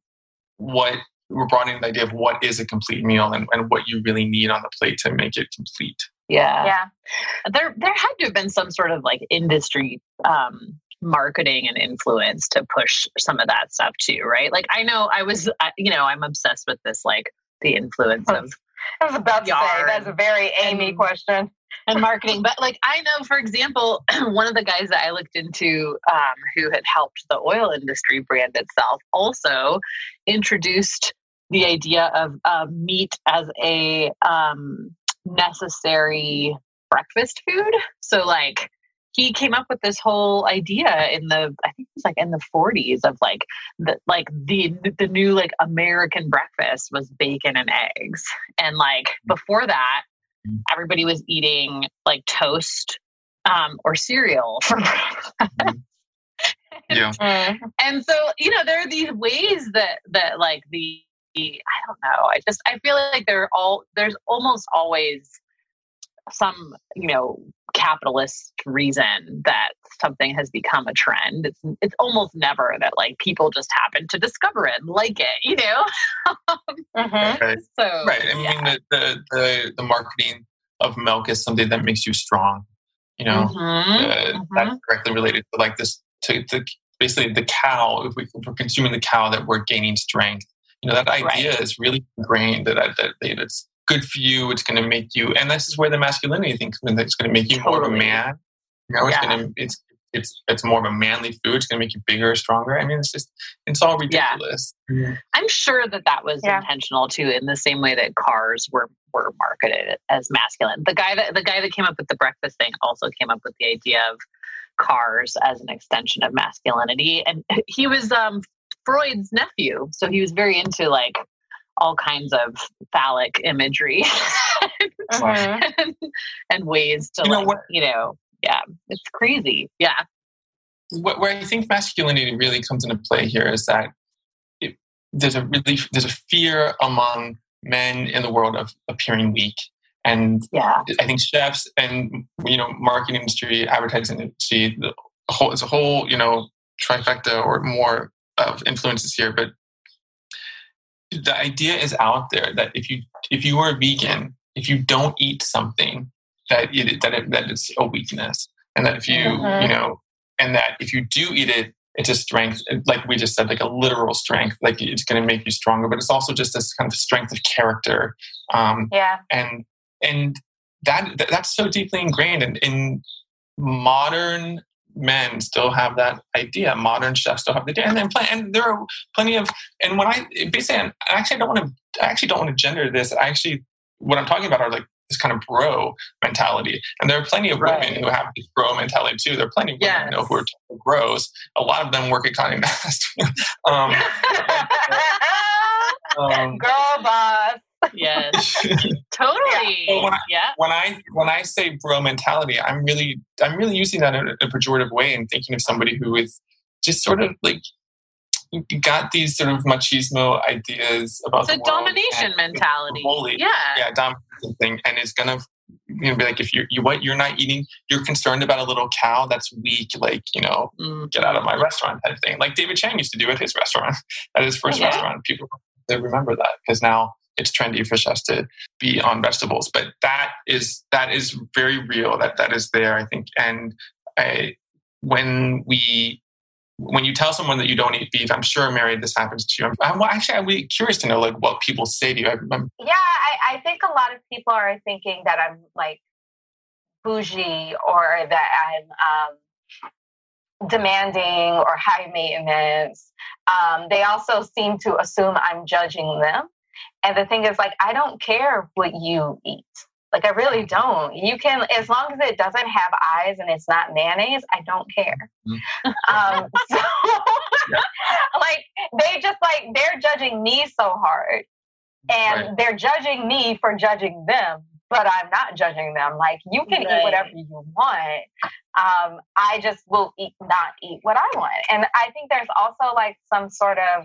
what we're broadening the idea of what is a complete meal and, and what you really need on the plate to make it complete yeah. Yeah. There there had to have been some sort of like industry um marketing and influence to push some of that stuff too, right? Like I know I was you know, I'm obsessed with this like the influence of I was about to say that's a very Amy and, question. And marketing. but like I know, for example, (clears throat) one of the guys that I looked into um, who had helped the oil industry brand itself also introduced the idea of uh, meat as a um, necessary breakfast food. So like he came up with this whole idea in the I think it was like in the 40s of like the like the the new like American breakfast was bacon and eggs. And like mm. before that mm. everybody was eating like toast um, or cereal for (laughs) breakfast. Mm. Yeah. and so, you know, there are these ways that that like the I don't know. I just I feel like there are all there's almost always some you know capitalist reason that something has become a trend. It's it's almost never that like people just happen to discover it and like it, you know. (laughs) mm-hmm. right. So right. I yeah. mean the, the, the the marketing of milk is something that makes you strong. You know, mm-hmm. Uh, mm-hmm. that's directly related to like this to the basically the cow. If, we, if we're consuming the cow, that we're gaining strength you know, that idea right. is really ingrained that, that, that it's good for you. It's going to make you, and this is where the masculinity thing comes in. It's going to make you totally. more of a man. You know, it's yeah. going to, it's, it's, it's more of a manly food. It's going to make you bigger, stronger. I mean, it's just, it's all ridiculous. Yeah. I'm sure that that was yeah. intentional too, in the same way that cars were, were marketed as masculine. The guy that, the guy that came up with the breakfast thing also came up with the idea of cars as an extension of masculinity. And (laughs) he was um, Freud's nephew, so he was very into like all kinds of phallic imagery (laughs) uh-huh. and, and, ways to you like, know what, you know, yeah, it's crazy. Yeah. What, where I think masculinity really comes into play here is that it, there's a really there's a fear among men in the world of appearing weak, and yeah, I think chefs and you know marketing industry, advertising industry, the whole it's a whole you know trifecta or more of influences here, but the idea is out there that if you if you are a vegan, if you don't eat something, that it that it, that it's a weakness, and that if you mm-hmm. you know, and that if you do eat it, it's a strength, like we just said, like a literal strength, like it's going to make you stronger, but it's also just this kind of strength of character. Um, yeah, and and that, that that's so deeply ingrained in, in modern men still have that idea. Modern chefs still have the idea, and then and there are plenty of. And when I basically, actually, I don't want to. I actually don't want to gender this. I actually, what I'm talking about are like this kind of bro mentality, and there are plenty of right. women who have this bro mentality too. There are plenty of women yes. you know, who are bros. A lot of them work at Condé Nast. (laughs) um, (laughs) um, Girl boss yes. (laughs) Totally. Yeah. When I, yeah. when i when i say bro mentality i'm really i'm really using that in a, a pejorative way and thinking of somebody who is just sort of like got these sort of machismo ideas about it's a domination mentality. bully, yeah. Yeah domination thing. And it's gonna you know be like if you're you what you're not eating you're concerned about a little cow that's weak like you know mm. get out of my restaurant type thing. Like david chang used to do at his restaurant (laughs) at his first yeah. restaurant. People they remember that because now it's trendy for chefs to be on vegetables. But that is that is very real. That that is there, I think. And I, when we when you tell someone that you don't eat beef, I'm sure, Mary, this happens to you. I'm, I'm actually I'm really curious to know like what people say to you. I'm, yeah, I, I think a lot of people are thinking that I'm like bougie or that I'm um, demanding or high maintenance. Um, they also seem to assume I'm judging them. And the thing is, like, I don't care what you eat. Like, I really don't. You can, as long as it doesn't have eyes and it's not mayonnaise, I don't care. Mm-hmm. um, (laughs) so, (laughs) like, they just like, they're judging me so hard. And right. they're judging me for judging them, but I'm not judging them. Like, you can right. eat whatever you want. Um, I just will eat, not eat what I want. And I think there's also like some sort of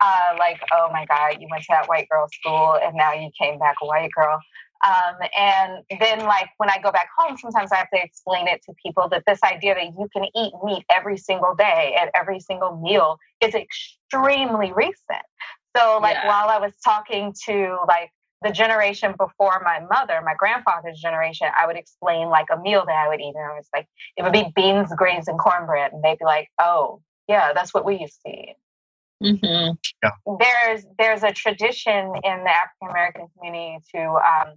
uh, like, oh my God, you went to that white girl school and now you came back a white girl. Um, and then, like, when I go back home, sometimes I have to explain it to people that this idea that you can eat meat every single day at every single meal is extremely recent. So, like, yeah. while I was talking to like the generation before my mother, my grandfather's generation, I would explain like a meal that I would eat, and I was like, it would be beans, greens, and cornbread, and they'd be like, oh, yeah, that's what we used to eat. Mm-hmm. Yeah. There's there's a tradition in the African American community to um,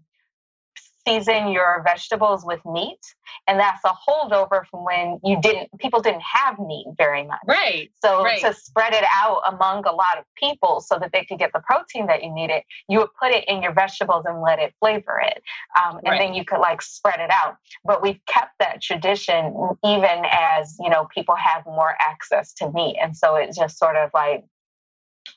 season your vegetables with meat, and that's a holdover from when you didn't people didn't have meat very much. Right. So right. to spread it out among a lot of people so that they could get the protein that you needed, you would put it in your vegetables and let it flavor it, um, and right. then you could like spread it out. But we've kept that tradition even as you know people have more access to meat, and so it's just sort of like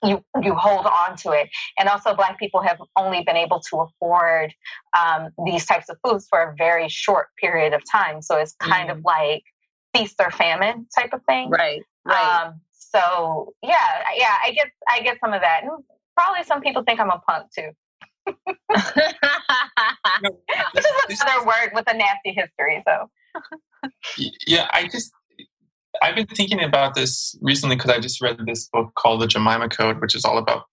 you you hold on to it. And also black people have only been able to afford um, these types of foods for a very short period of time. So it's kind mm. of like feast or famine type of thing. Right right. Um, so yeah yeah i get i get some of that. And probably some people think i'm a punk too. (laughs) (laughs) Which is another word with a nasty history so. Yeah i just I've been thinking about this recently because I just read this book called The Jemima Code, which is all about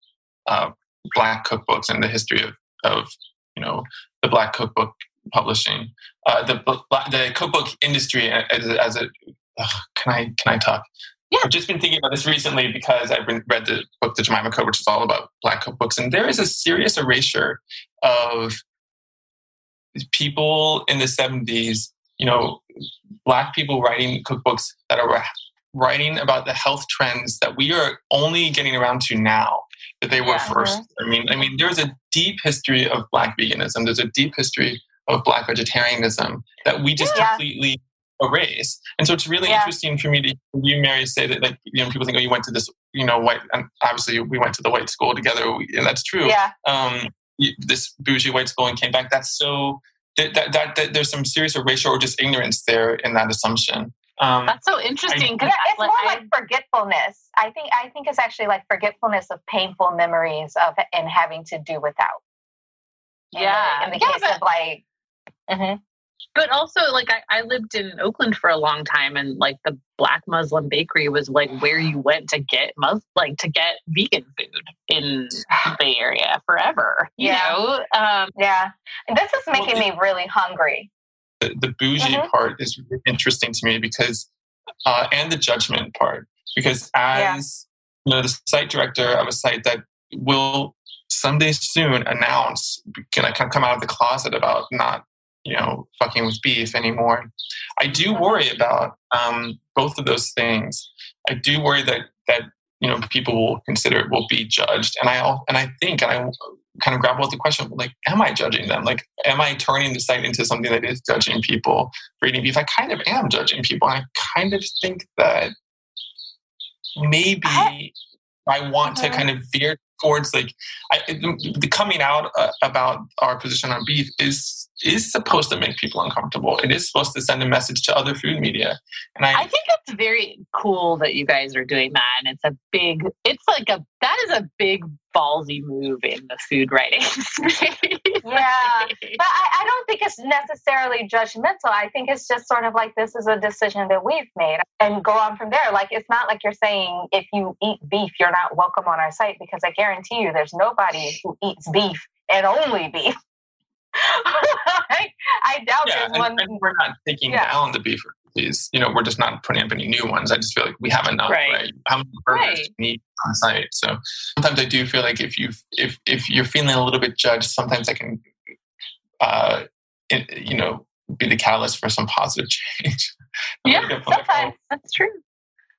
uh, black cookbooks and the history of, of you know the black cookbook publishing, uh, the the cookbook industry as, as a. can I can I talk? Yeah. I've just been thinking about this recently because I've read the book The Jemima Code, which is all about black cookbooks, and there is a serious erasure of people in the 70s you know, black people writing cookbooks that are writing about the health trends that we are only getting around to now that they were yeah, 1st I mean, I mean, there's a deep history of black veganism. There's a deep history of black vegetarianism that we just yeah. completely erase. And so it's really yeah. interesting for me to hear you, Mary, say that like you know people think, oh, you went to this, you know, white, and obviously we went to the white school together, and that's true. Yeah. Um, this bougie white school and came back. That's so that, that, that, there's some serious erasure or just ignorance there in that assumption. Um, That's so interesting. I, yeah, it's more like forgetfulness. I think I think it's actually like forgetfulness of painful memories of and having to do without. Yeah, in the, in the yeah, case but, of like. Mm-hmm but also like I, I, lived in oakland for a long time and like the black muslim bakery was like where you went to get mus- like to get vegan food in the (sighs) bay area forever you yeah. know um, yeah this is making well, me really hungry the, the bougie mm-hmm. part is really interesting to me because uh, and the judgment part because as yeah. you know the site director of a site that will someday soon announce can I come out of the closet about not you know fucking with beef anymore. I do worry about um, both of those things. I do worry that that you know people will consider it will be judged, and I and I think and I kind of grapple with the question like, am I judging them? Like, am I turning the site into something that is judging people for eating beef? I kind of am judging people, and I kind of think that maybe I want to uh-huh. kind of veer towards like I, the coming out uh, about our position on beef is is supposed to make people uncomfortable. It is supposed to send a message to other food media, and I, I think it's very cool that you guys are doing that. And it's a big, it's like a that is a big ballsy move in the food writing (laughs) space. yeah, but I, I don't think it's necessarily judgmental. I think it's just sort of like this is a decision that we've made and go on from there. Like it's not like you're saying if you eat beef, you're not welcome on our site because I guarantee you there's nobody who eats beef and only beef. I, I, doubt yeah, there's one. And we're not taking yeah. down the beef recipes. You know, we're just not putting up any new ones. I just feel like we have enough, right? right? How many burgers right. do we need on site? So sometimes I do feel like if you if if you're feeling a little bit judged, sometimes I can, uh, it, you know, be the catalyst for some positive (laughs) change. yeah, sometimes that's true.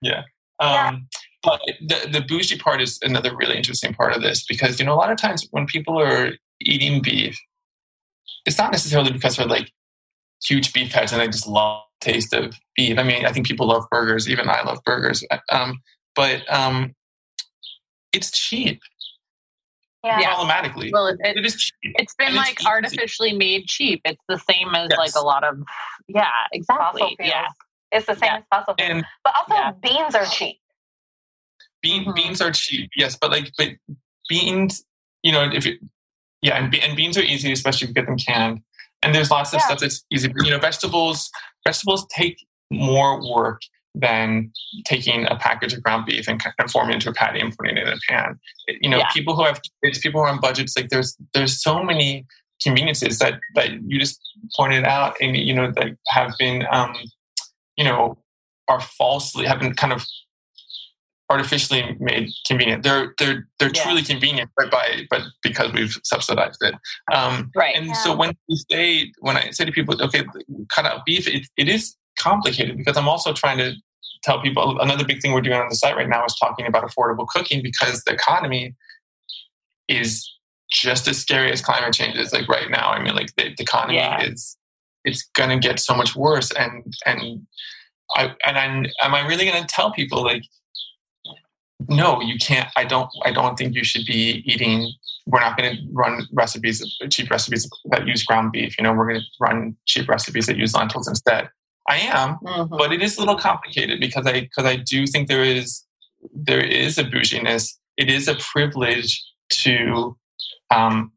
Yeah. Um, yeah. But the, the bougie part is another really interesting part of this because, you know, a lot of times when people are eating beef, it's not necessarily because they're like huge beef heads and they just love the taste of beef. I mean, I think people love burgers. Even I love burgers. Um, but um, it's cheap. Yeah. Automatically. Well, it, it, it is cheap. It's been and like it's artificially made cheap. It's the same as yes. like a lot of, yeah, exactly. Yeah. It's the same yeah. as fossil fuels. But also, yeah. beans are cheap. Bean, mm-hmm. Beans are cheap, yes. But like, but beans, you know, if you, yeah, and, and beans are easy, especially if you get them canned. And there's lots of yeah. stuff that's easy. But, you know, vegetables vegetables take more work than taking a package of ground beef and kind of forming into a patty and putting it in a pan. You know, yeah. people who have kids, people who are on budgets, like there's there's so many conveniences that that you just pointed out, and you know that have been, um, you know, are falsely have been kind of artificially made convenient. They're they're they're yeah. truly convenient, but by but because we've subsidized it. Um, right. And yeah. so when we say when I say to people, okay, cut out beef, it, it is complicated because I'm also trying to tell people another big thing we're doing on the site right now is talking about affordable cooking because the economy is just as scary as climate change is like right now. I mean, like the, the economy yeah. is it's going to get so much worse, and and I and I'm am I really going to tell people like no, you can't. I don't. I don't think you should be eating. We're not going to run recipes, cheap recipes that use ground beef. You know, we're going to run cheap recipes that use lentils instead. I am, mm-hmm. but it is a little complicated because I because I do think there is there is a bouginess. It is a privilege to um,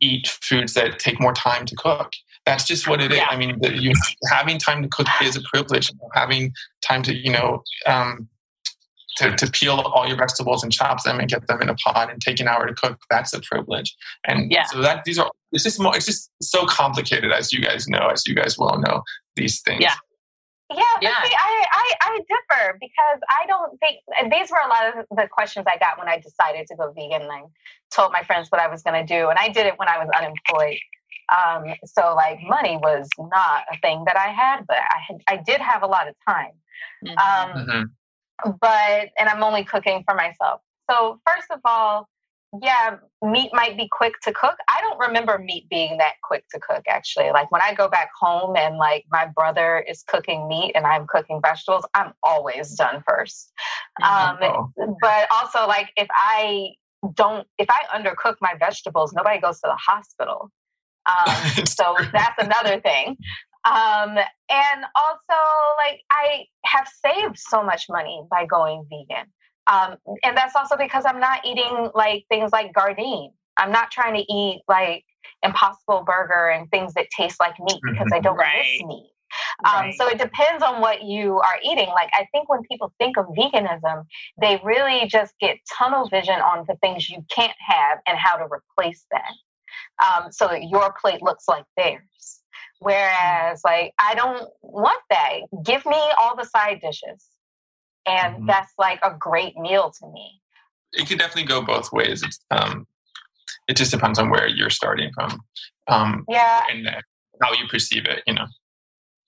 eat foods that take more time to cook. That's just what it is. Yeah. I mean, the, you, having time to cook is a privilege. Having time to you know um, to, to peel all your vegetables and chop them and get them in a pot and take an hour to cook that's a privilege and yeah. so that these are it's just more it's just so complicated as you guys know as you guys well know these things yeah yeah, yeah. See, I, I, I differ because I don't think these were a lot of the questions I got when I decided to go vegan. And I told my friends what I was going to do, and I did it when I was unemployed. Um, so like money was not a thing that I had, but I had, I did have a lot of time. Mm-hmm. Um, mm-hmm but and I'm only cooking for myself. So first of all, yeah, meat might be quick to cook. I don't remember meat being that quick to cook actually. Like when I go back home and like my brother is cooking meat and I'm cooking vegetables, I'm always done 1st mm-hmm. um, oh. but also like if I don't if I undercook my vegetables, nobody goes to the hospital. (laughs) Um, so that's another thing. Um, and also, like, I have saved so much money by going vegan. Um, and that's also because I'm not eating like things like Gardein. I'm not trying to eat like Impossible Burger and things that taste like meat because I don't right. miss meat. Um, right. So it depends on what you are eating. Like, I think when people think of veganism, they really just get tunnel vision on the things you can't have and how to replace that um, so that your plate looks like theirs. Whereas, like, I don't want that. Give me all the side dishes. And mm-hmm. that's like a great meal to me. It could definitely go both ways. It's, um, it just depends on where you're starting from. Um, yeah. And how you perceive it, you know.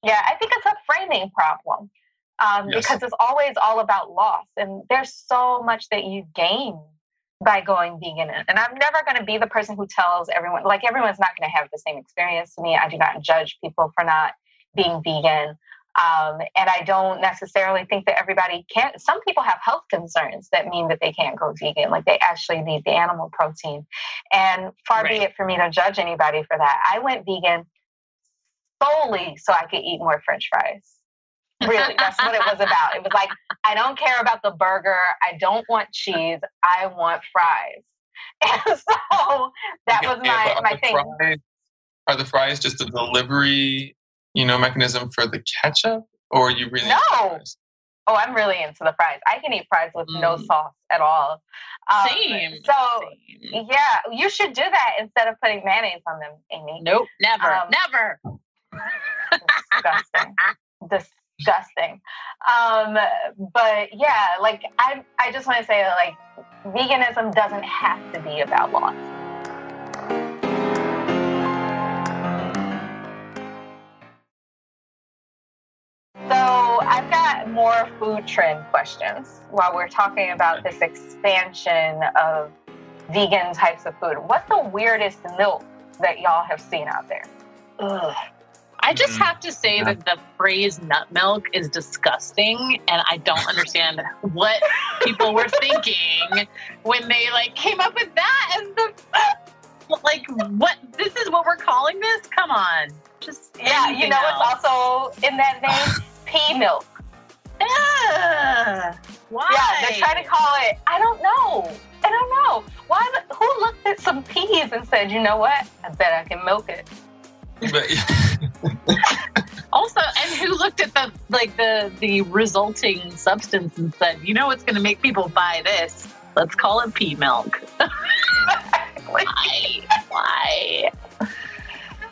Yeah, I think it's a framing problem um, yes. because it's always all about loss, and there's so much that you gain by going vegan. And I'm never going to be the person who tells everyone, like, everyone's not going to have the same experience to me. I do not judge people for not being vegan. Um, and I don't necessarily think that everybody can't. Some people have health concerns that mean that they can't go vegan, like they actually need the animal protein. And far right. be it for me to judge anybody for that. I went vegan solely so I could eat more French fries. Really, that's what it was about. It was like, I don't care about the burger. I don't want cheese. I want fries. (laughs) And so that was my, my thing. Fries, are the fries just a delivery, you know, mechanism for the ketchup? Or are you really No. Oh, I'm really into the fries. I can eat fries with mm. no sauce at all. Um, Same. So, Same. yeah, you should do that instead of putting mayonnaise on them, Amy. Nope, never, um, never. (laughs) Disgusting. Disgusting. Um, but yeah, like I, I just want to say that like veganism doesn't have to be about loss. So I've got more food trend questions while we're talking about this expansion of vegan types of food. What's the weirdest milk that y'all have seen out there? Ugh. I just mm-hmm. have to say yeah. that the phrase nut milk is disgusting, and I don't understand what people were thinking when they like came up with that as the (laughs) like what this is what we're calling this. Come on, just yeah. You know else. it's also in that name (laughs) pea milk. Uh, why? Yeah, they're trying to call it. I don't know. I don't know. Why? Who looked at some peas and said, "You know what? I bet I can milk it." (laughs) (laughs) also, and who looked at the like the the resulting substance and said, "You know what's going to make people buy this? Let's call it pea milk." (laughs) why? Why?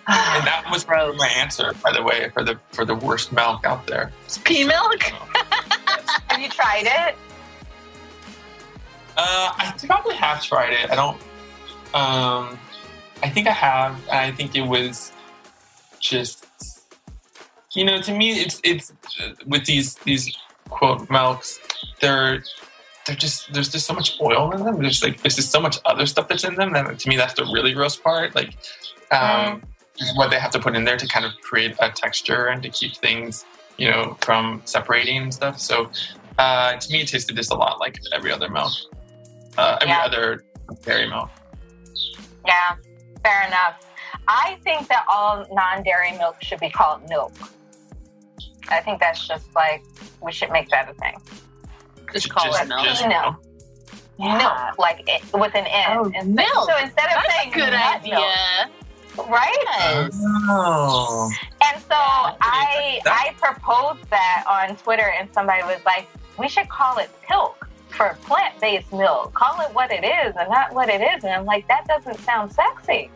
and that was Gross. my answer, by the way, for the for the worst milk out there. It's pea milk. (laughs) have you tried it? Uh, I probably have tried it. I don't. Um, I think I have, and I think it was just you know to me it's it's with these these quote milks they're they're just there's just so much oil in them. There's like there's just so much other stuff that's in them that to me that's the really gross part. Like um, mm. what they have to put in there to kind of create a texture and to keep things you know from separating and stuff. So uh, to me it tasted just a lot like every other milk uh, every yeah. other dairy milk yeah fair enough I think that all non dairy milk should be called milk. I think that's just like, we should make that a thing. Just call just, it milk. Just milk. Yeah. Milk, like it, with an N. Oh, and milk. So instead of that's saying a good idea. Milk, right? Oh. And so I I proposed that on Twitter, and somebody was like, "We should call it pilk for plant based milk. Call it what it is, and not what it is." And I'm like, that doesn't sound sexy.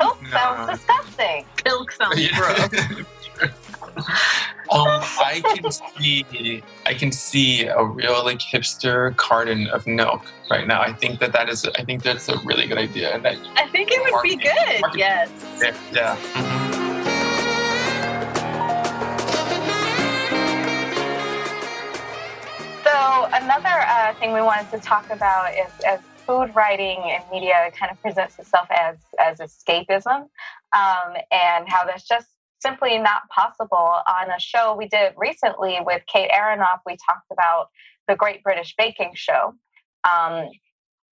Pilk (laughs) no. sounds disgusting. Pilk sounds gross. (laughs) um, I can see, I can see a real like hipster carton of milk right now. I think that that is, I think that's a really good idea, and that I think it would be good. Yes. Yeah. yeah. Mm-hmm. So another uh, thing we wanted to talk about is as food writing and media kind of presents itself as as escapism, um, and how that's just simply not possible. On a show we did recently with Kate Aronoff, we talked about the Great British Baking Show. Um,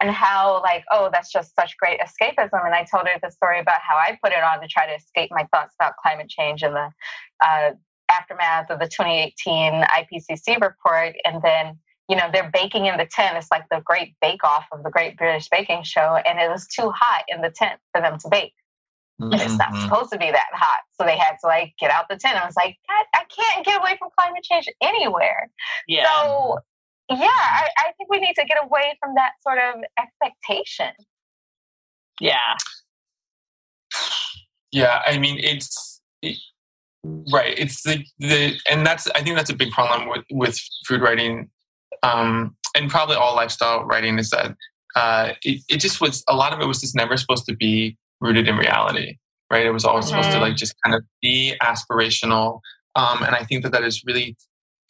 and how like oh that's just such great escapism and i told her the story about how i put it on to try to escape my thoughts about climate change and the uh, aftermath of the 2018 ipcc report and then you know, they're baking in the tent. It's like the great bake off of the Great British Baking Show, and it was too hot in the tent for them to bake. Mm-hmm. It's not mm-hmm. supposed to be that hot. So they had to like get out the tent. I was like, I can't get away from climate change anywhere. Yeah. So yeah, I, I think we need to get away from that sort of expectation. Yeah. Yeah, I mean it's it, right. It's the the and that's I think that's a big problem with with food writing um, and probably all lifestyle writing is that uh, it, it, just was a lot of it was just never supposed to be rooted in reality. right? It was always mm-hmm. supposed to like just kind of be aspirational. Um, and I think that that has really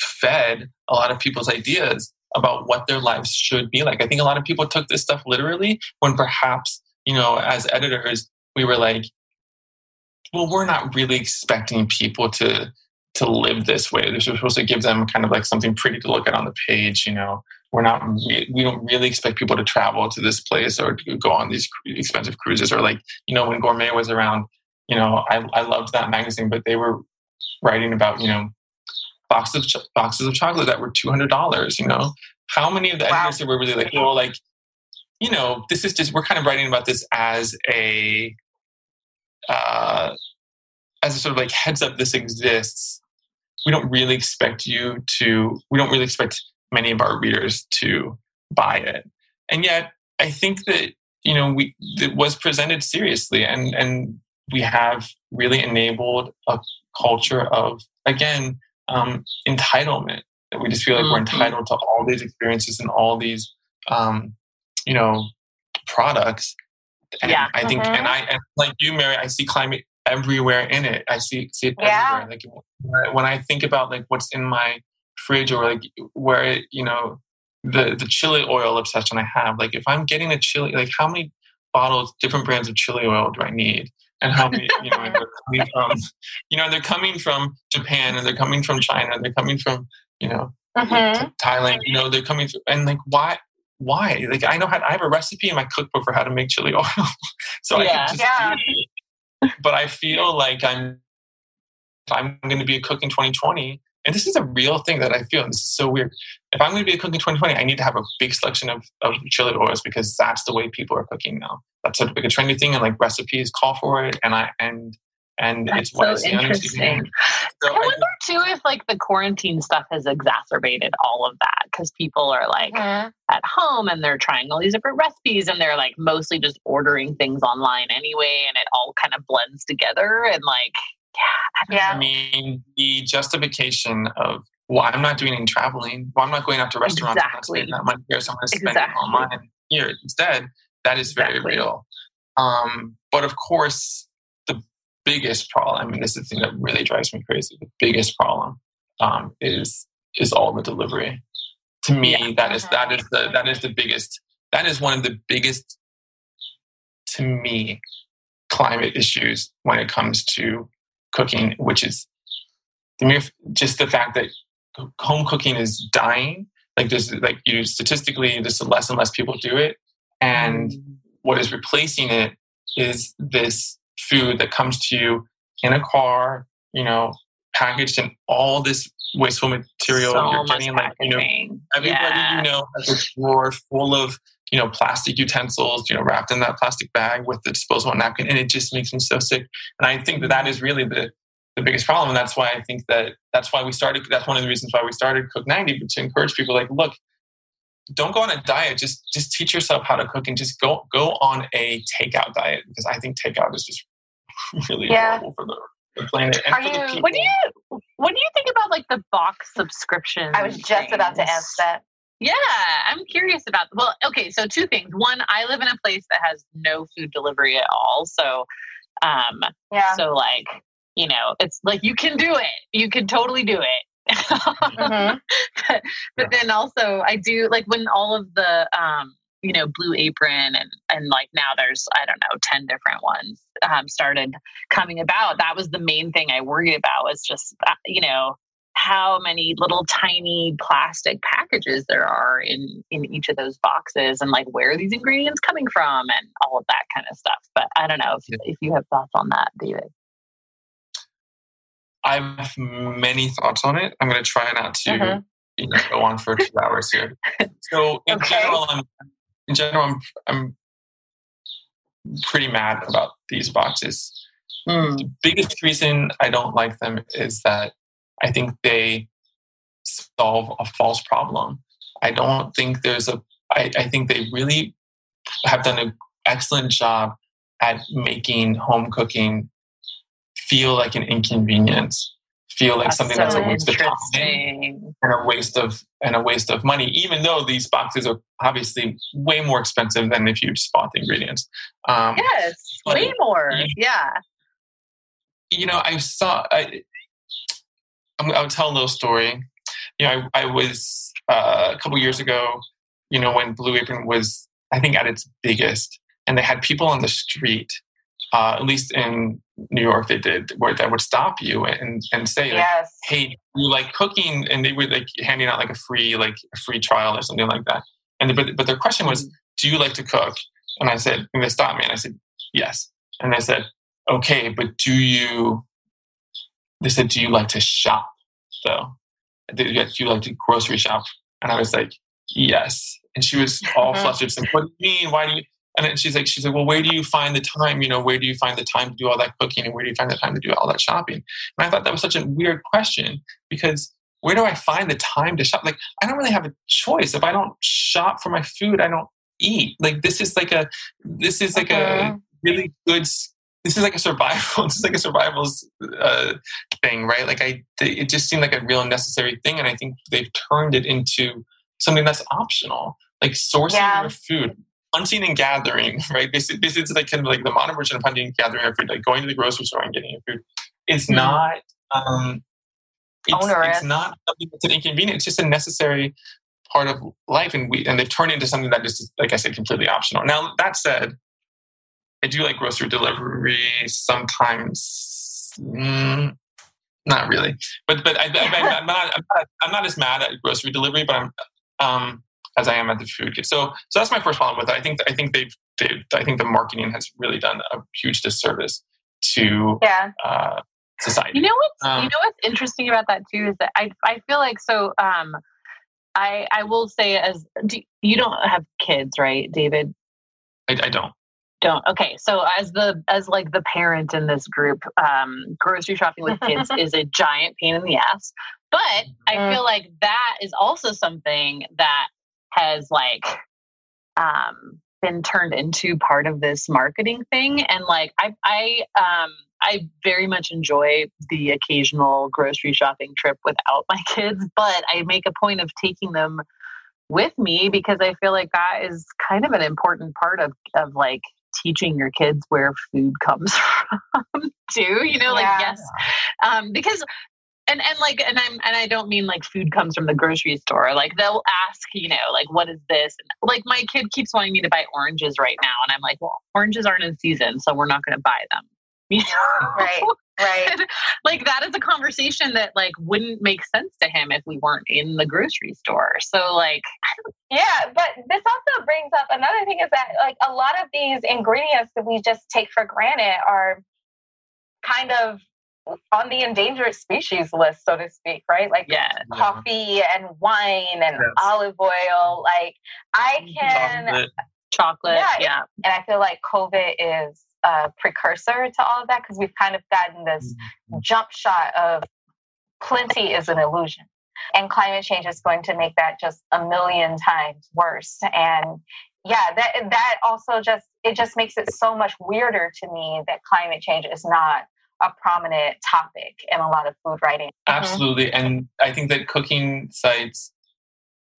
fed a lot of people's ideas about what their lives should be like. I think a lot of people took this stuff literally when perhaps, you know, as editors, we were like, well, we're not really expecting people to to live this way. They're supposed to give them kind of like something pretty to look at on the page, you know. We're not re- we don't really expect people to travel to this place or to go on these expensive cruises or like, you know, when Gourmet was around, you know, I I loved that magazine, but they were writing about, you know, boxes of ch- boxes of chocolate that were two hundred dollars. You know, how many of the wow. editors were really like, well, like, you know, this is just we're kind of writing about this as a uh, as a sort of like heads up, this exists. We don't really expect you to. We don't really expect many of our readers to buy it, and yet I think that you know we it was presented seriously, and and we have really enabled a culture of again um, entitlement that we just feel like mm-hmm. we're entitled to all these experiences and all these um, you know products and yeah. i think mm-hmm. and i and like you mary i see climate everywhere in it i see see it yeah. everywhere like when i think about like what's in my fridge or like where it, you know the the chili oil obsession i have like if i'm getting a chili like how many bottles different brands of chili oil do i need and how many, you know, they're coming (laughs) from, you know, they're coming from Japan and they're coming from China, and they're coming from, you know, mm-hmm. Thailand, you know, they're coming from, and like, why, why? Like, I know how, I have a recipe in my cookbook for how to make chili oil. (laughs) so yeah. I can just yeah. do it. But I feel like I'm, I'm going to be a cook in 2020, and this is a real thing that I feel, and this is so weird. If I'm going to be a cook in 2020, I need to have a big selection of, of chili oils because that's the way people are cooking now. That's a, like a trendy thing, and like recipes call for it. And I and and That's it's what so interesting. So I wonder too if like the quarantine stuff has exacerbated all of that because people are like mm-hmm. at home and they're trying all these different recipes and they're like mostly just ordering things online anyway, and it all kind of blends together and like yeah. yeah. I mean, the justification of, well, I'm not doing any traveling. Well, I'm not going out to restaurants. Exactly. I'm not spending that money here, so I'm going to spend exactly. it online here instead. That is very exactly. real. Um, but of course, the biggest problem, and this is the thing that really drives me crazy. The biggest problem um, is is all the delivery. To me, yeah. that is that is the that is the biggest that is one of the biggest to me climate issues when it comes to cooking, which is the mere, just the fact that home cooking is dying. Like there's like you statistically, there's less and less people do it, and mm. what is replacing it is this food that comes to you in a car, you know, packaged in all this wasteful material. So You're getting like you know everybody yeah. you know has a drawer full of you know, plastic utensils, you know, wrapped in that plastic bag with the disposable napkin. And it just makes me so sick. And I think that that is really the, the biggest problem. And that's why I think that that's why we started, that's one of the reasons why we started Cook 90, but to encourage people like, look, don't go on a diet. Just, just teach yourself how to cook and just go, go on a takeout diet because I think takeout is just (laughs) really yeah. horrible for the, the planet and Are for you, the people. What do you, what do you think about like the box subscription? I was just things? about to ask that. Yeah, I'm curious about. Well, okay, so two things. One, I live in a place that has no food delivery at all, so um, yeah. So like, you know, it's like you can do it. You can totally do it. mm-hmm. (laughs) but, but then also, I do like when all of the um, you know, Blue Apron and and like now there's I don't know ten different ones um, started coming about. That was the main thing I worried about was just uh, you know how many little tiny plastic packages there are in in each of those boxes and like where are these ingredients coming from and all of that kind of stuff but i don't know if, yeah. if you have thoughts on that david i have many thoughts on it i'm going to try not to mm-hmm. you know, go on for two hours here so in (laughs) okay. general i'm in general I'm, I'm pretty mad about these boxes mm. the biggest reason i don't like them is that I think they solve a false problem. I don't think there's a, I, I think they really have done an excellent job at making home cooking feel like an inconvenience feel like that's something so that's a waste of time and a waste of and a waste of money even though these boxes are obviously way more expensive than if you just bought the ingredients um, yes way more yeah you know, I saw. I, I would tell a little story. You know, I, I was uh, a couple years ago. You know, when Blue Apron was, I think, at its biggest, and they had people on the street. Uh, at least in New York, they did where that would stop you and and say, like, yes. "Hey, you like cooking?" And they were like handing out like a free like a free trial or something like that. And the, but but their question was, mm-hmm. "Do you like to cook?" And I said, and they stopped me, and I said, "Yes." And they said, "Okay, but do you they said, "Do you like to shop?" Though, do you like to grocery shop? And I was like, "Yes." And she was all flustered, saying, "What do you mean? Why do you?" And then she's like, "She's like, well, where do you find the time? You know, where do you find the time to do all that cooking, and where do you find the time to do all that shopping?" And I thought that was such a weird question because where do I find the time to shop? Like, I don't really have a choice. If I don't shop for my food, I don't eat. Like, this is like a, this is like a really good this is like a survival. (laughs) This is like a survival uh, thing, right? Like I, it just seemed like a real necessary thing, and I think they've turned it into something that's optional, like sourcing yeah. your food, hunting and gathering, right? This, this is like kind of like the modern version of hunting and gathering your food, like going to the grocery store and getting your food. It's mm-hmm. not. Um, it's, it's not something that's an inconvenience. It's just a necessary part of life, and we and they've turned it into something that is, like I said, completely optional. Now that said, I do like grocery delivery sometimes. Mm, not really, but but I, am not, I'm not I'm not as mad at grocery delivery, but I'm um, as I am at the food kit. So so that's my first problem with it. I think I think they've, they've I think the marketing has really done a huge disservice to yeah. Uh, society. You know what's um, you know what's interesting about that too is that I I feel like so um I I will say as do, you don't have kids right David I, I don't don't okay so as the as like the parent in this group um grocery shopping with kids (laughs) is a giant pain in the ass but i mm. feel like that is also something that has like um been turned into part of this marketing thing and like i i um i very much enjoy the occasional grocery shopping trip without my (laughs) kids but i make a point of taking them with me because I feel like that is kind of an important part of of like teaching your kids where food comes (laughs) from too you know like yes um, because and and like and i'm and i don't mean like food comes from the grocery store. Like they'll ask you know like what is this? And like my kid keeps wanting me to buy oranges right now and i'm like well oranges aren't in season so we're not going to buy them. (laughs) You know? Right right. Like that is a conversation that like wouldn't make sense to him if we weren't in the grocery store. So like yeah but this also brings up another thing is that like a lot of these ingredients that we just take for granted are kind of on the endangered species list, so to speak, right? Like yeah, coffee and wine and yes. olive oil. Like I can chocolate, chocolate yeah, yeah. And I feel like COVID is a precursor to all of that because we've kind of gotten this mm-hmm. jump shot of plenty is an illusion. And climate change is going to make that just a million times worse. And yeah, that that also just it just makes it so much weirder to me that climate change is not a prominent topic in a lot of food writing. Mm-hmm. Absolutely. Mm-hmm. And I think that cooking sites,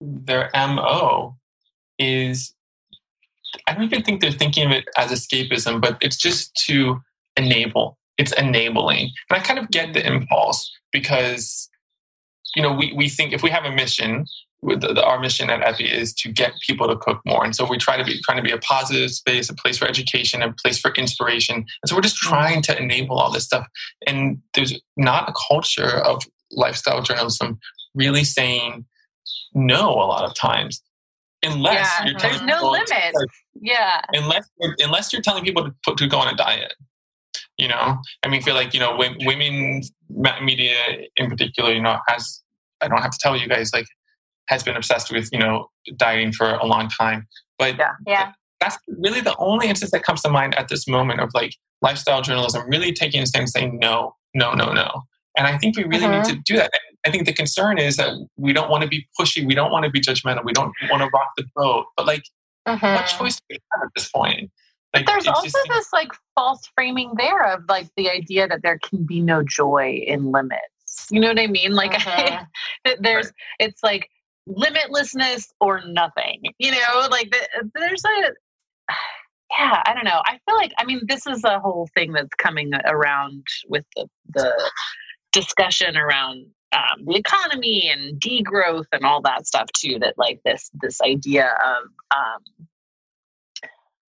their MO is, I don't even think they're thinking of it as escapism, but it's just to enable. It's enabling. And I kind of get the impulse because, you know, we, we think if we have a mission, the, the, our mission at Epi is to get people to cook more. And so we try to be trying to be a positive space, a place for education, a place for inspiration. And so we're just mm-hmm. trying to enable all this stuff. And there's not a culture of lifestyle journalism really saying no a lot of times. Unless yeah, you're telling there's no limit. Yeah. Unless unless you're telling people to, put, to go on a diet. You know, I mean, feel like you know, women media in particular, you know, has I don't have to tell you guys like has been obsessed with you know dieting for a long time but yeah, yeah. that's really the only instance that comes to mind at this moment of like lifestyle journalism really taking a stand and saying no no no no and i think we really mm-hmm. need to do that i think the concern is that we don't want to be pushy we don't want to be judgmental we don't want to rock the boat but like mm-hmm. what choice do we have at this point like, but there's also this like false framing there of like the idea that there can be no joy in limits you know what i mean like (laughs) mm-hmm. there's it's like limitlessness or nothing. You know, like the, there's a (sighs) yeah, I don't know. I feel like I mean this is a whole thing that's coming around with the the discussion around um, the economy and degrowth and all that stuff too. That like this this idea of um,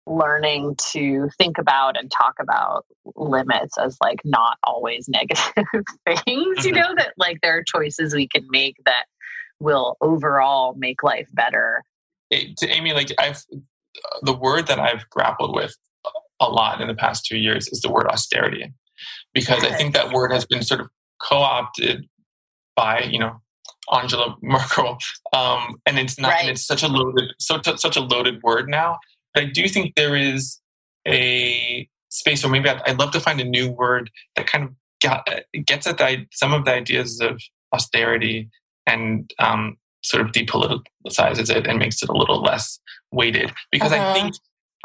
learning to think about and talk about limits as like not always (laughs) negative things. Mm-hmm. You know that like there are choices we can make that will overall make life better. It, to Amy, like I've the word that I've grappled with a lot in the past two years is the word austerity, because I think that word has been sort of co-opted by you know Angela (laughs) Merkel, um, and it's not, right. and it's such a loaded, so such a loaded word now. But I do think there is a space, or maybe I'd, I'd love to find a new word that kind of got, gets at the, some of the ideas of austerity and um, sort of depoliticizes it and makes it a little less weighted. Because uh-huh. I think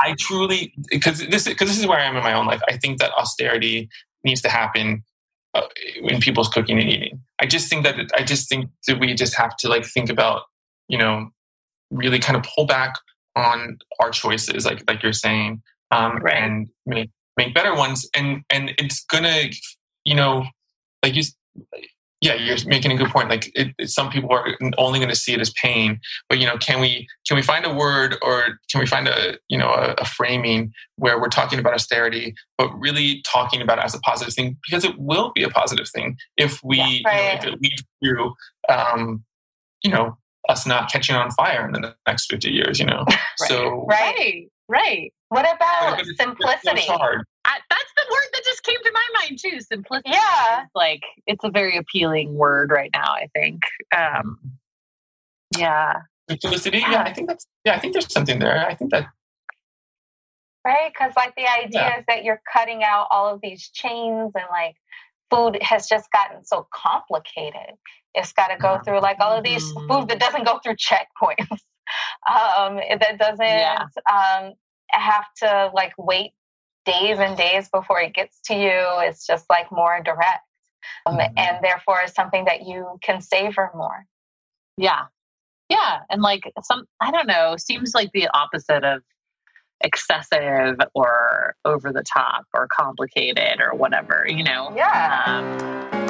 I truly, because this, because this is where I am in my own life. I think that austerity needs to happen uh, in people's cooking and eating. I just think that I just think that we just have to like think about, you know, really kind of pull back on our choices, like like you're saying, um, right. and make make better ones. And and it's gonna, you know, like you, yeah, you're making a good point. Like it, it, some people are only going to see it as pain, but you know, can we can we find a word or can we find a you know a, a framing where we're talking about austerity, but really talking about it as a positive thing because it will be a positive thing if we yeah, right. you know, if it leads to um, you know us not catching on fire in the next 50 years, you know? (laughs) right. So, right, right. What about it's, simplicity? It's. I, that's the word that just came to my mind too. Simplicity. Yeah. Like it's a very appealing word right now, I think. Um, yeah. Simplicity. Yeah. yeah, I think that's, yeah, I think there's something there. I think that. Right. Cause like the idea yeah. is that you're cutting out all of these chains and like food has just gotten so complicated. It's got to go through like all of these food that doesn't go through checkpoints, um, that doesn't yeah. um, have to like wait days and days before it gets to you. It's just like more direct, um, mm-hmm. and therefore is something that you can savor more. Yeah, yeah, and like some I don't know seems like the opposite of excessive or over the top or complicated or whatever, you know? Yeah. Um,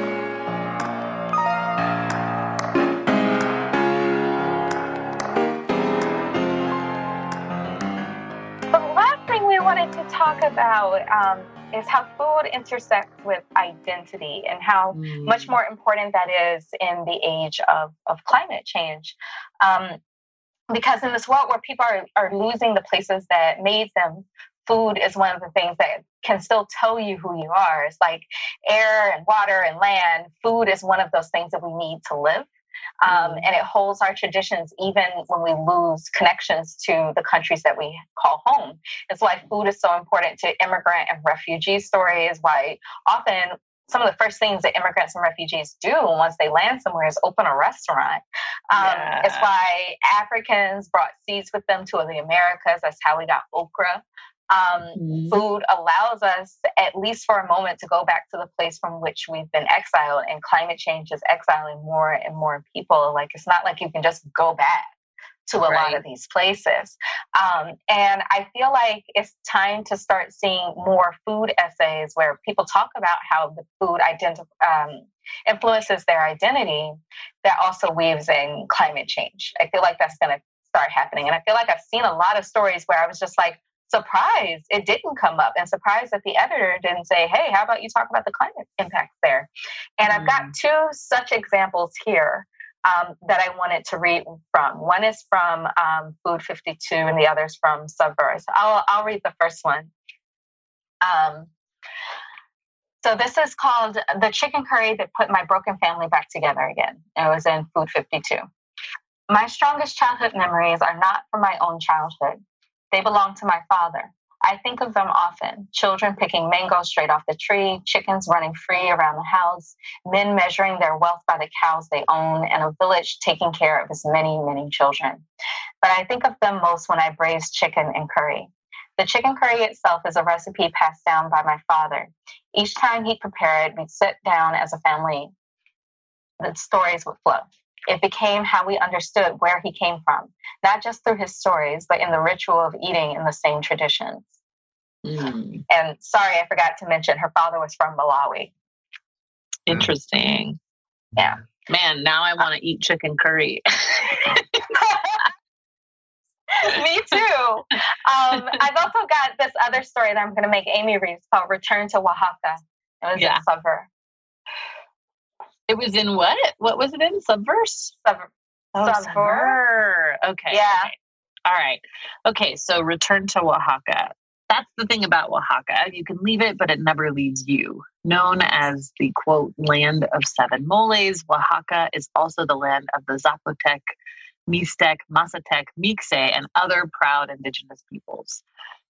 we wanted to talk about um, is how food intersects with identity and how mm. much more important that is in the age of, of climate change. Um, because in this world where people are, are losing the places that made them food is one of the things that can still tell you who you are it's like air and water and land food is one of those things that we need to live um, mm. and it holds our traditions even when we lose connections to the countries that we call home. It's why food is so important to immigrant and refugee stories, why often some of the first things that immigrants and refugees do once they land somewhere is open a restaurant. Um, yeah. It's why Africans brought seeds with them to the Americas. That's how we got okra. Um, mm-hmm. Food allows us, at least for a moment, to go back to the place from which we've been exiled, and climate change is exiling more and more people. Like, it's not like you can just go back to a right. lot of these places. Um, and I feel like it's time to start seeing more food essays where people talk about how the food identi- um, influences their identity that also weaves in climate change. I feel like that's going to start happening. And I feel like I've seen a lot of stories where I was just like, surprised it didn't come up and surprised that the editor didn't say, hey, how about you talk about the climate impacts there? And mm. I've got mm. two such examples here um, that I wanted to read from. One is from um, Food 52 and the other is from Subverse. I'll, I'll read the first one. Um, so this is called The Chicken Curry That Put My Broken Family Back Together Again. It was in Food 52. My strongest childhood memories are not from my own childhood. They belong to my father. I think of them often children picking mangoes straight off the tree, chickens running free around the house, men measuring their wealth by the cows they own, and a village taking care of its many, many children. But I think of them most when I braise chicken and curry. The chicken curry itself is a recipe passed down by my father. Each time he'd prepare it, we'd sit down as a family. The stories would flow. It became how we understood where he came from, not just through his stories, but in the ritual of eating in the same traditions. Mm. And sorry, I forgot to mention her father was from Malawi. Interesting. Yeah. Man, now I want to eat chicken curry. (laughs) (laughs) Me too. Um, I've also got this other story that I'm going to make Amy read called Return to Oaxaca. It was yeah. in Saveur. It was in what? What was it in? Subverse? Saveur. Oh, Saveur. Okay. Yeah. Okay. All right. Okay. So return to Oaxaca. That's the thing about Oaxaca. You can leave it, but it never leaves you. Known as the quote, land of seven moles, Oaxaca is also the land of the Zapotec, Mixtec, Mazatec, Mixe, and other proud indigenous peoples.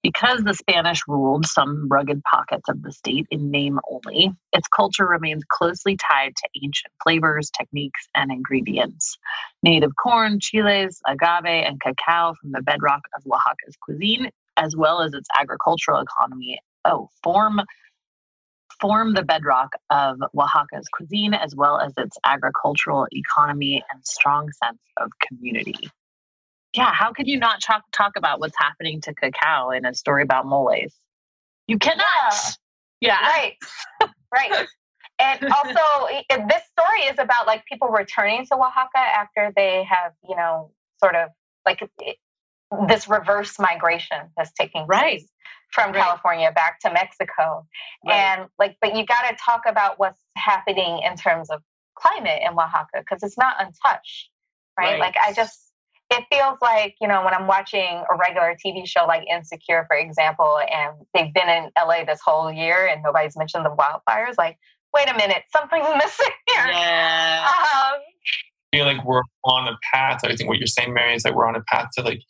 Because the Spanish ruled some rugged pockets of the state in name only, its culture remains closely tied to ancient flavors, techniques, and ingredients. Native corn, chiles, agave, and cacao from the bedrock of Oaxaca's cuisine, as well as its agricultural economy, oh, form form the bedrock of Oaxaca's cuisine as well as its agricultural economy and strong sense of community yeah, how could you not talk talk about what's happening to cacao in a story about moles? You cannot. Yeah, yeah. right, right. And also, this story is about like people returning to Oaxaca after they have, you know, sort of like this reverse migration that's taking place right. from right. California back to Mexico. Right. And like, but you got to talk about what's happening in terms of climate in Oaxaca because it's not untouched, right? Like, I just it feels like you know when i'm watching a regular tv show like insecure for example and they've been in la this whole year and nobody's mentioned the wildfires like wait a minute something's (laughs) missing here yeah. um, I feel like we're on a path i think what you're saying mary is that we're on a path to like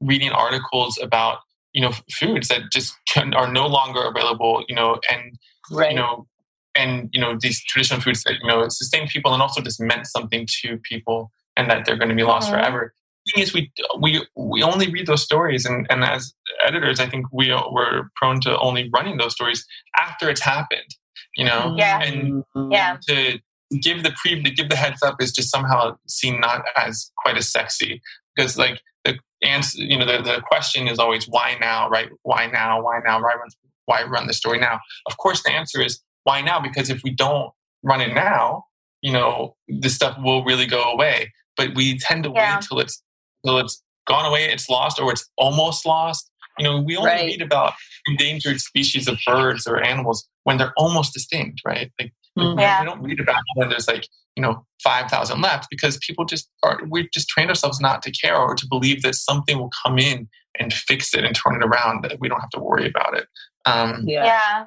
reading articles about you know foods that just can, are no longer available you know and right. you know and you know these traditional foods that you know sustain people and also just meant something to people and that they're going to be lost mm-hmm. forever thing is we we we only read those stories and, and as editors i think we we're prone to only running those stories after it's happened you know? Mm-hmm. Yeah. And yeah. to give the pre to give the heads up is just somehow seen not as quite as sexy because like the answer you know the, the question is always why now? Right why now? Why now? Why run, why run the story now? Of course the answer is why now? Because if we don't run it now you know this stuff will really go away but we tend to yeah. wait till it's so it's gone away, it's lost, or it's almost lost. You know, we only right. read about endangered species of birds or animals when they're almost extinct, right? Like mm-hmm. yeah. we don't read about when there's like you know five thousand left because people just are we've just trained ourselves not to care or to believe that something will come in and fix it and turn it around that we don't have to worry about it. Um, yeah, yeah,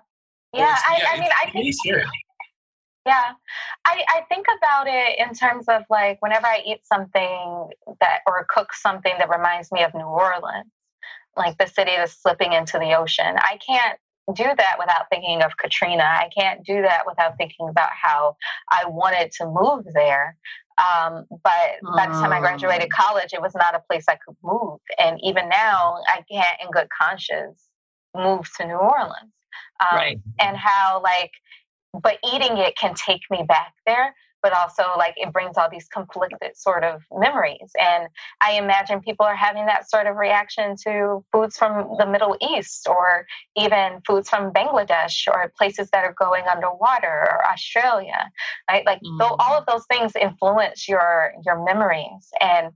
yeah. I, yeah I mean, I think. Yeah. I, I think about it in terms of like whenever I eat something that or cook something that reminds me of New Orleans, like the city that's slipping into the ocean. I can't do that without thinking of Katrina. I can't do that without thinking about how I wanted to move there. Um, but by the time I graduated mm. college, it was not a place I could move. And even now, I can't, in good conscience, move to New Orleans. Um, right. And how, like, but eating it can take me back there but also like it brings all these conflicted sort of memories and i imagine people are having that sort of reaction to foods from the middle east or even foods from bangladesh or places that are going underwater or australia right like mm. all of those things influence your your memories and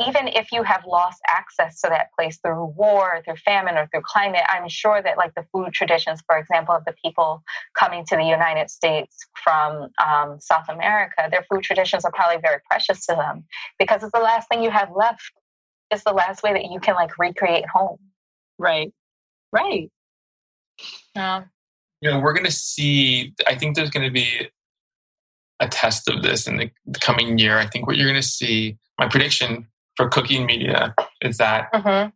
even if you have lost access to that place through war, through famine, or through climate, I'm sure that, like the food traditions, for example, of the people coming to the United States from um, South America, their food traditions are probably very precious to them because it's the last thing you have left. It's the last way that you can like recreate home. Right. Right. Yeah. You know, we're going to see, I think there's going to be a test of this in the coming year. I think what you're going to see, my prediction for cooking media is that mm-hmm.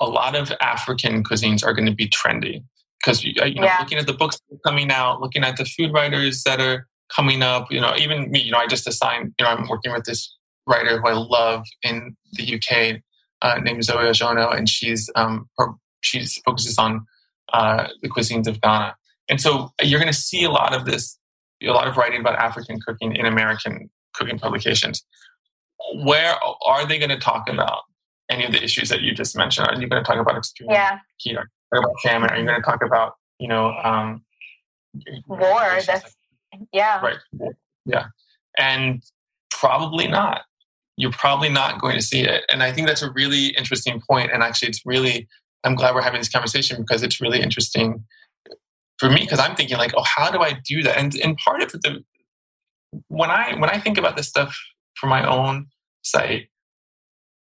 a lot of African cuisines are going to be trendy because you, know yeah. looking at the books coming out, looking at the food writers that are coming up. You know, even me. You know, I just assigned. You know, I'm working with this writer who I love in the UK uh, named Zoe Adjonyoh, and she's um, her, she's focuses on uh, the cuisines of Ghana. And so you're going to see a lot of this, a lot of writing about African cooking in American cooking publications where are they going to talk about any of the issues that you just mentioned? Are you going to talk about extreme yeah. heat? about famine? Are you going to talk about you know um, war? That's yeah, right. Yeah, and probably not. You're probably not going to see it, and I think that's a really interesting point. And actually, it's really I'm glad we're having this conversation because it's really interesting for me because I'm thinking like, oh, how do I do that? And and part of the when I when I think about this stuff for my own site,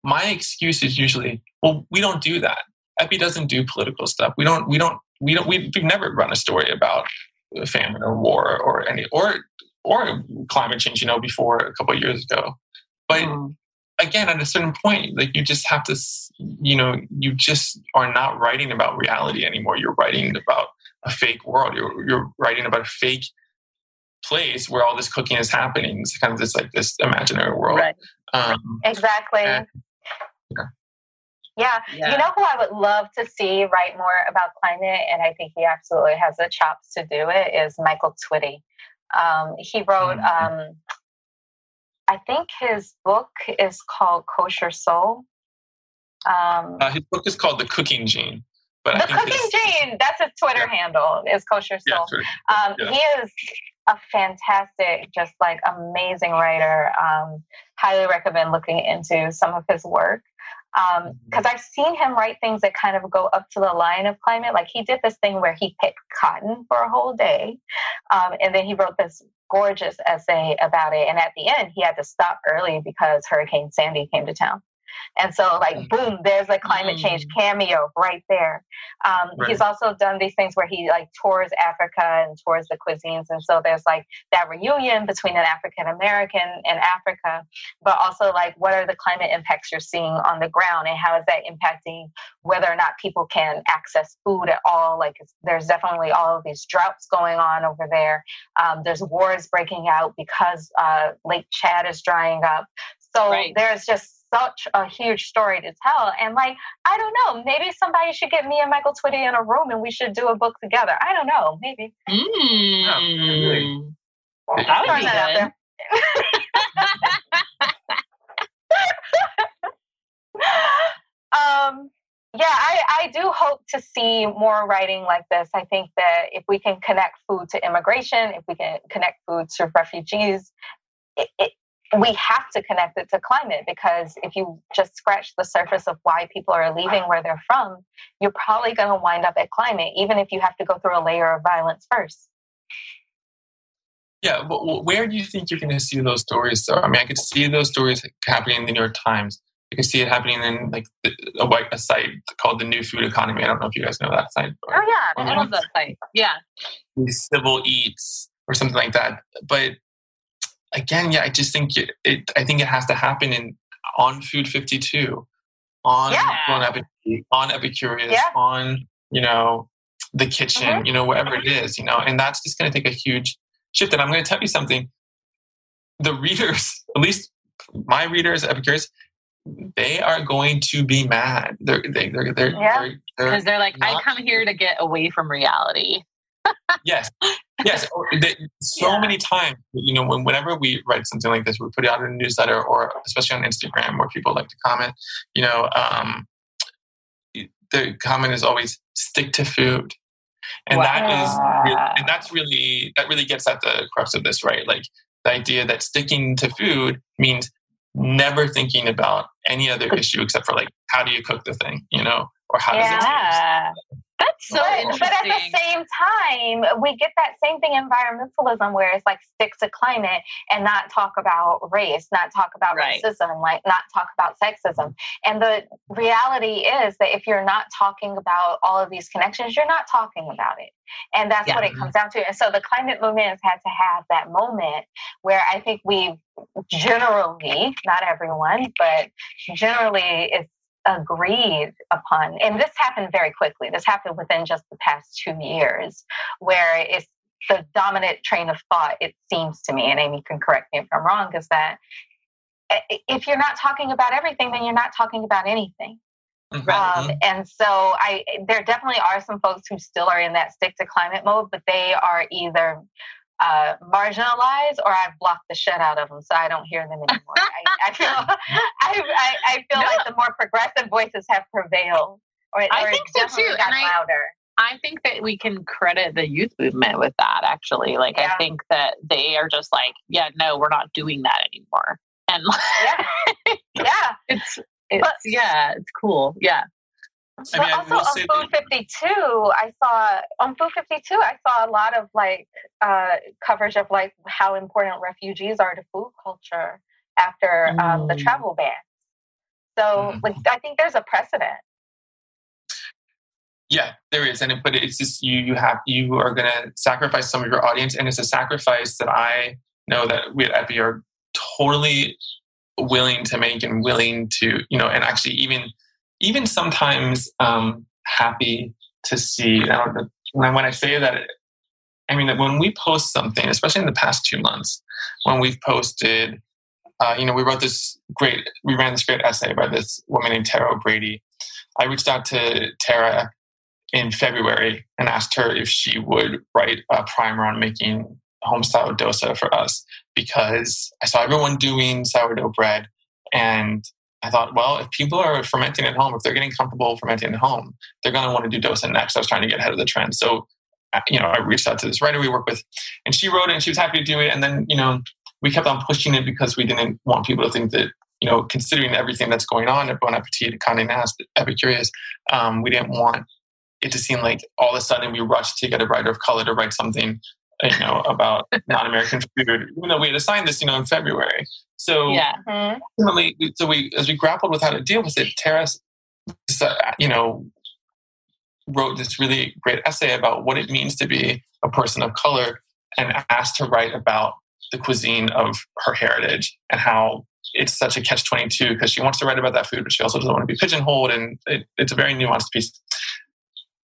my excuse is usually, well, we don't do that. Epi doesn't do political stuff. We don't. We don't. We don't. We, we've never run a story about famine or war or any or or climate change. You know, before a couple of years ago, but. Mm. Again, at a certain point, like you just have to, you know, you just are not writing about reality anymore. You're writing about a fake world. You're, you're writing about a fake place where all this cooking is happening. It's kind of this like this imaginary world. Right. Um, exactly. And, yeah. Yeah. yeah. You know who I would love to see write more about climate, and I think he absolutely has the chops to do it, is Michael Twitty. Um, he wrote, mm-hmm. um, I think his book is called Kosher Soul. Um, uh, his book is called The Cooking Gene. But the Cooking his, Gene, that's his Twitter yeah. handle, is Kosher Soul. Um, yeah, he is a fantastic, just like amazing writer. Um, highly recommend looking into some of his work because um, mm-hmm. I've seen him write things that kind of go up to the line of climate. Like he did this thing where he picked cotton for a whole day, um, and then he wrote this gorgeous essay about it. And at the end, he had to stop early because Hurricane Sandy came to town. And so, like, mm. boom, there's a climate change mm. cameo right there. Um, right. He's also done these things where he like tours Africa and tours the cuisines. And so there's like that reunion between an African American and Africa, but also like what are the climate impacts you're seeing on the ground and how is that impacting whether or not people can access food at all? Like, there's definitely all of these droughts going on over there. Um, there's wars breaking out because uh, Lake Chad is drying up. So right. there's just such a huge story to tell. And like, I don't know, maybe somebody should get me and Michael Twitty in a room and we should do a book together. I don't know, maybe. Mm. Yeah, that would be good. (laughs) um, yeah, I, I do hope to see more writing like this. I think that if we can connect food to immigration, if we can connect food to refugees, it, it, we have to connect it to climate because if you just scratch the surface of why people are leaving where they're from, you're probably going to wind up at climate, even if you have to go through a layer of violence first. Yeah, but where do you think you're going to see those stories? Though I mean, I could see those stories happening in the New York Times. I can see it happening in like a, a site called the New Food Economy. I don't know if you guys know that site. Oh yeah, I love that site. Yeah, Civil Eats or something like that. But again, yeah, I just think it, it, I think it has to happen in on Food 52, on yeah. on, Epic, on Epicurious, yeah. on you know the kitchen, mm-hmm. you know whatever it is, you know, and that's just going to take a huge shift. And I'm going to tell you something: the readers, (laughs) at least my readers, Epicurious, they are going to be mad. They're they, they're they're yeah. because they're, they're, they're, like, not, I come here to get away from reality. (laughs) yes, yes. Oh, so yeah. many times, you know, when, whenever we write something like this, we put it out in a newsletter or especially on Instagram where people like to comment, you know, um, the comment is always stick to food. And wow. that is, and that's really, that really gets at the crux of this, right? Like the idea that sticking to food means never thinking about any other issue except for like, how do you cook the thing, you know, or how yeah. does it taste? That's so but, interesting. But at the same time, we get that same thing environmentalism where it's like stick to climate and not talk about race, not talk about right. racism, like not talk about sexism. And the reality is that if you're not talking about all of these connections, you're not talking about it. And that's yeah. what it comes down to. And so the climate movement has had to have that moment where I think we generally, not everyone, but generally it's agreed upon. And this happened very quickly. This happened within just the past two years, where it's the dominant train of thought, it seems to me, and Amy can correct me if I'm wrong, is that if you're not talking about everything, then you're not talking about anything. Mm-hmm. Um, mm-hmm. and so I there definitely are some folks who still are in that stick to climate mode, but they are either uh, marginalized or I've blocked the shit out of them so I don't hear them anymore. (laughs) I, I, feel (laughs) I, I, I feel no. like the more progressive voices have prevailed. Or, I or think so too. And louder. I, I think that we can credit the youth movement with that. Actually, like Yeah. I think that they are just like, yeah, no, we're not doing that anymore. And Yeah. (laughs) yeah. it's it's But- yeah, it's cool. Yeah. I but mean, I also will on Food 52, I saw on Food 52, I saw a lot of like uh, coverage of like how important refugees are to food culture after um, the Mm. travel ban. So, Mhm. like, I think there's a precedent. Yeah, there is, and it, but it's just you. You have you are going to sacrifice some of your audience, and it's a sacrifice that I know that we at Epi are totally willing to make and willing to you know, and actually even even sometimes um, happy to see. When I, when I say that, I mean that when we post something, especially in the past two months, when we've posted, uh, you know, we wrote this great, we ran this great essay by this woman named Tara O'Brady. I reached out to Tara in February and asked her if she would write a primer on making home style dosa for us because I saw everyone doing sourdough bread and I thought, well, if people are fermenting at home, if they're getting comfortable fermenting at home, they're going to want to do dosa next. I was trying to get ahead of the trend. So, you know, I reached out to this writer we work with and she wrote it and she was happy to do it. And then, you know, we kept on pushing it because we didn't want people to think that, you know, considering everything that's going on at Bon Appetit, Condé Nast, Epicurious, um, we didn't want it to seem like all of a sudden we rushed to get a writer of color to write something, you know, about (laughs) non-American food, even though we had assigned this, you know, in February. So Yeah. Ultimately, so we, as we grappled with how to deal with it, Tara, uh, you know, wrote this really great essay about what it means to be a person of color and asked to write about the cuisine of her heritage and how it's such a catch 22 because she wants to write about that food, but she also doesn't want to be pigeonholed. And it, it's a very nuanced piece.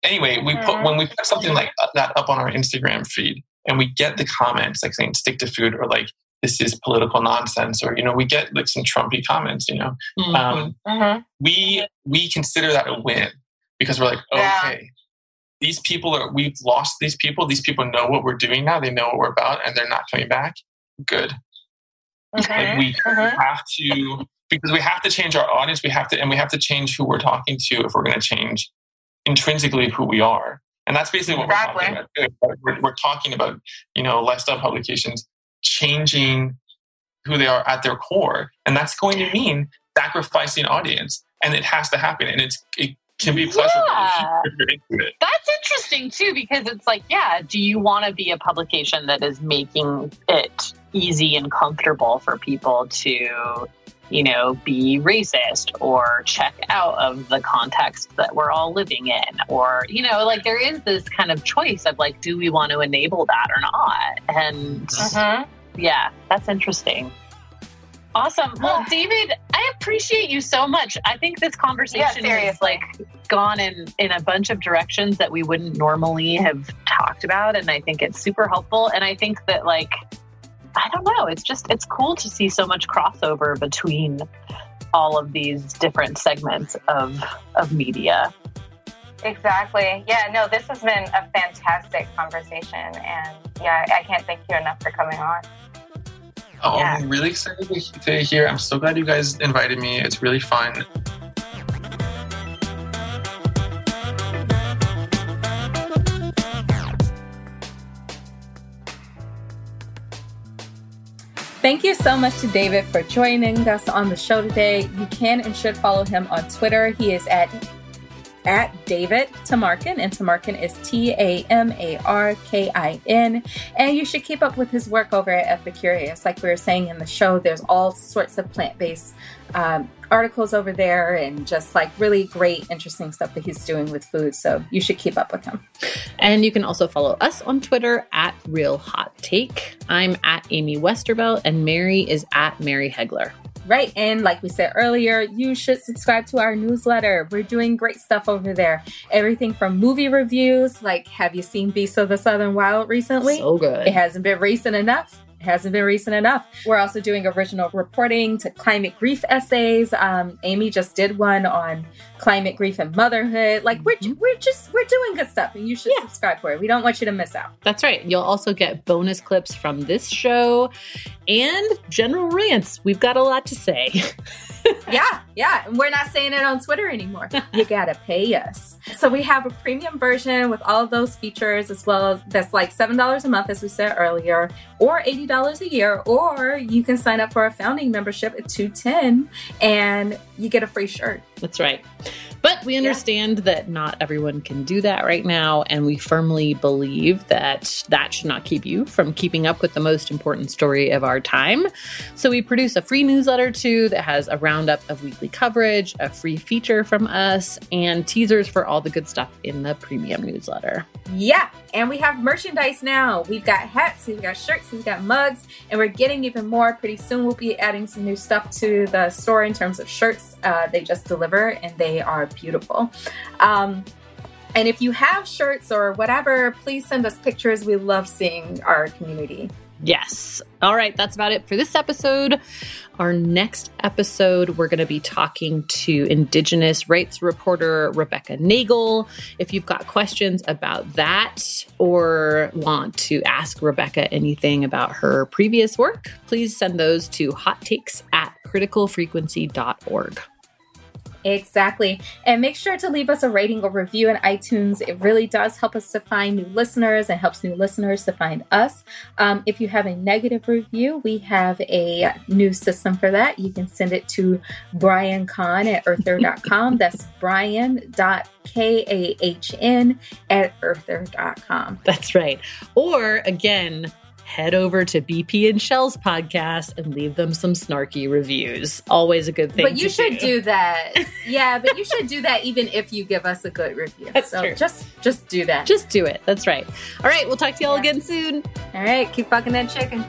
Anyway, we put, Mhm. when we put something like that up on our Instagram feed and we get the comments like saying stick to food or like this is political nonsense or, you know, we get like some Trumpy comments, you know, Mhm. um, Mhm. we we consider that a win because we're like, Yeah. okay, these people are we've lost these people. These people know what we're doing now. They know what we're about, and they're not coming back. Good. Like Mhm. we Mhm. have to because we have to change our audience. We have to and we have to change who we're talking to if we're going to change intrinsically who we are. And that's basically what Exactly. we're talking about. We're, we're talking about you know lifestyle publications changing who they are at their core, and that's going to mean sacrificing audience, and it has to happen. And it's it can be pleasurable Yeah. if you're into it. That's interesting too, because it's like, yeah, do you want to be a publication that is making it easy and comfortable for people to, you know, be racist or check out of the context that we're all living in? Or, you know, like there is this kind of choice of like, do we want to enable that or not? And Mhm. yeah, that's interesting. Awesome. Well, (sighs) David, I appreciate you so much. I think this conversation has like gone in in a bunch of directions that we wouldn't normally have talked about and I think it's super helpful and I think that like I don't know, it's just it's cool to see so much crossover between all of these different segments of of media. Exactly. Yeah, no, this has been a fantastic conversation. And yeah, I can't thank you enough for coming on. Oh, Yeah. I'm really excited to- to hear. I'm so glad you guys invited me. It's really fun. Thank you so much to David for joining us on the show today. You can and should follow him on Twitter. He is at at David Tamarkin, and Tamarkin is T A M A R K I N. And you should keep up with his work over at Epicurious. Like we were saying in the show, there's all sorts of plant based um, articles over there and just like really great, interesting stuff that he's doing with food. So you should keep up with him. And you can also follow us on Twitter at Real Hot Take. I'm at Amy Westervelt, and Mary is at Mary Heglar. Right. And like we said earlier, you should subscribe to our newsletter. We're doing great stuff over there. Everything from movie reviews, like have you seen Beasts of the Southern Wild recently? So good. It hasn't been recent enough. It hasn't been recent enough. We're also doing original reporting to climate grief essays. Um, Amy just did one on climate grief and motherhood. Like we're we're just we're doing good stuff, and you should Yeah. subscribe for it. We don't want you to miss out. That's right. You'll also get bonus clips from this show and general rants. We've got a lot to say. (laughs) (laughs) yeah, yeah. We're not saying it on Twitter anymore. You gotta pay us. So we have a premium version with all of those features as well as that's like $7 a month, as we said earlier, or $80 a year, or you can sign up for a founding membership at 210 and you get a free shirt. That's right. But we understand yeah. that not everyone can do that right now. And we firmly believe that that should not keep you from keeping up with the most important story of our time. So we produce a free newsletter too that has a roundup of weekly coverage, a free feature from us, and teasers for all the good stuff in the premium newsletter. Yeah. And we have merchandise now. We've got hats, we've got shirts, we've got mugs, and we're getting even more. Pretty soon we'll be adding some new stuff to the store in terms of shirts. Uh, they just deliver and they are beautiful. Um, and if you have shirts or whatever, please send us pictures. We love seeing our community. Yes. All right, that's about it for this episode. Our next episode, we're going to be talking to Indigenous rights reporter Rebecca Nagle. If you've got questions about that or want to ask Rebecca anything about her previous work, please send those to hot takes at criticalfrequency.org. Exactly. And make sure to leave us a rating or review in iTunes. It really does help us to find new listeners and helps new listeners to find us. Um, if you have a negative review, we have a new system for that. You can send it to Brian Kahn at earther.com. That's brian.kahn at earther.com. That's right. Or again, head over to BP and Shell's podcast and leave them some snarky reviews. Always a good thing. But you should do. do. that. (laughs) Yeah, but you should do that even if you give us a good review. That's so true. just just do that. Just do it. That's right. All right, we'll talk to y'all yeah. again soon. All right, keep fucking that chicken.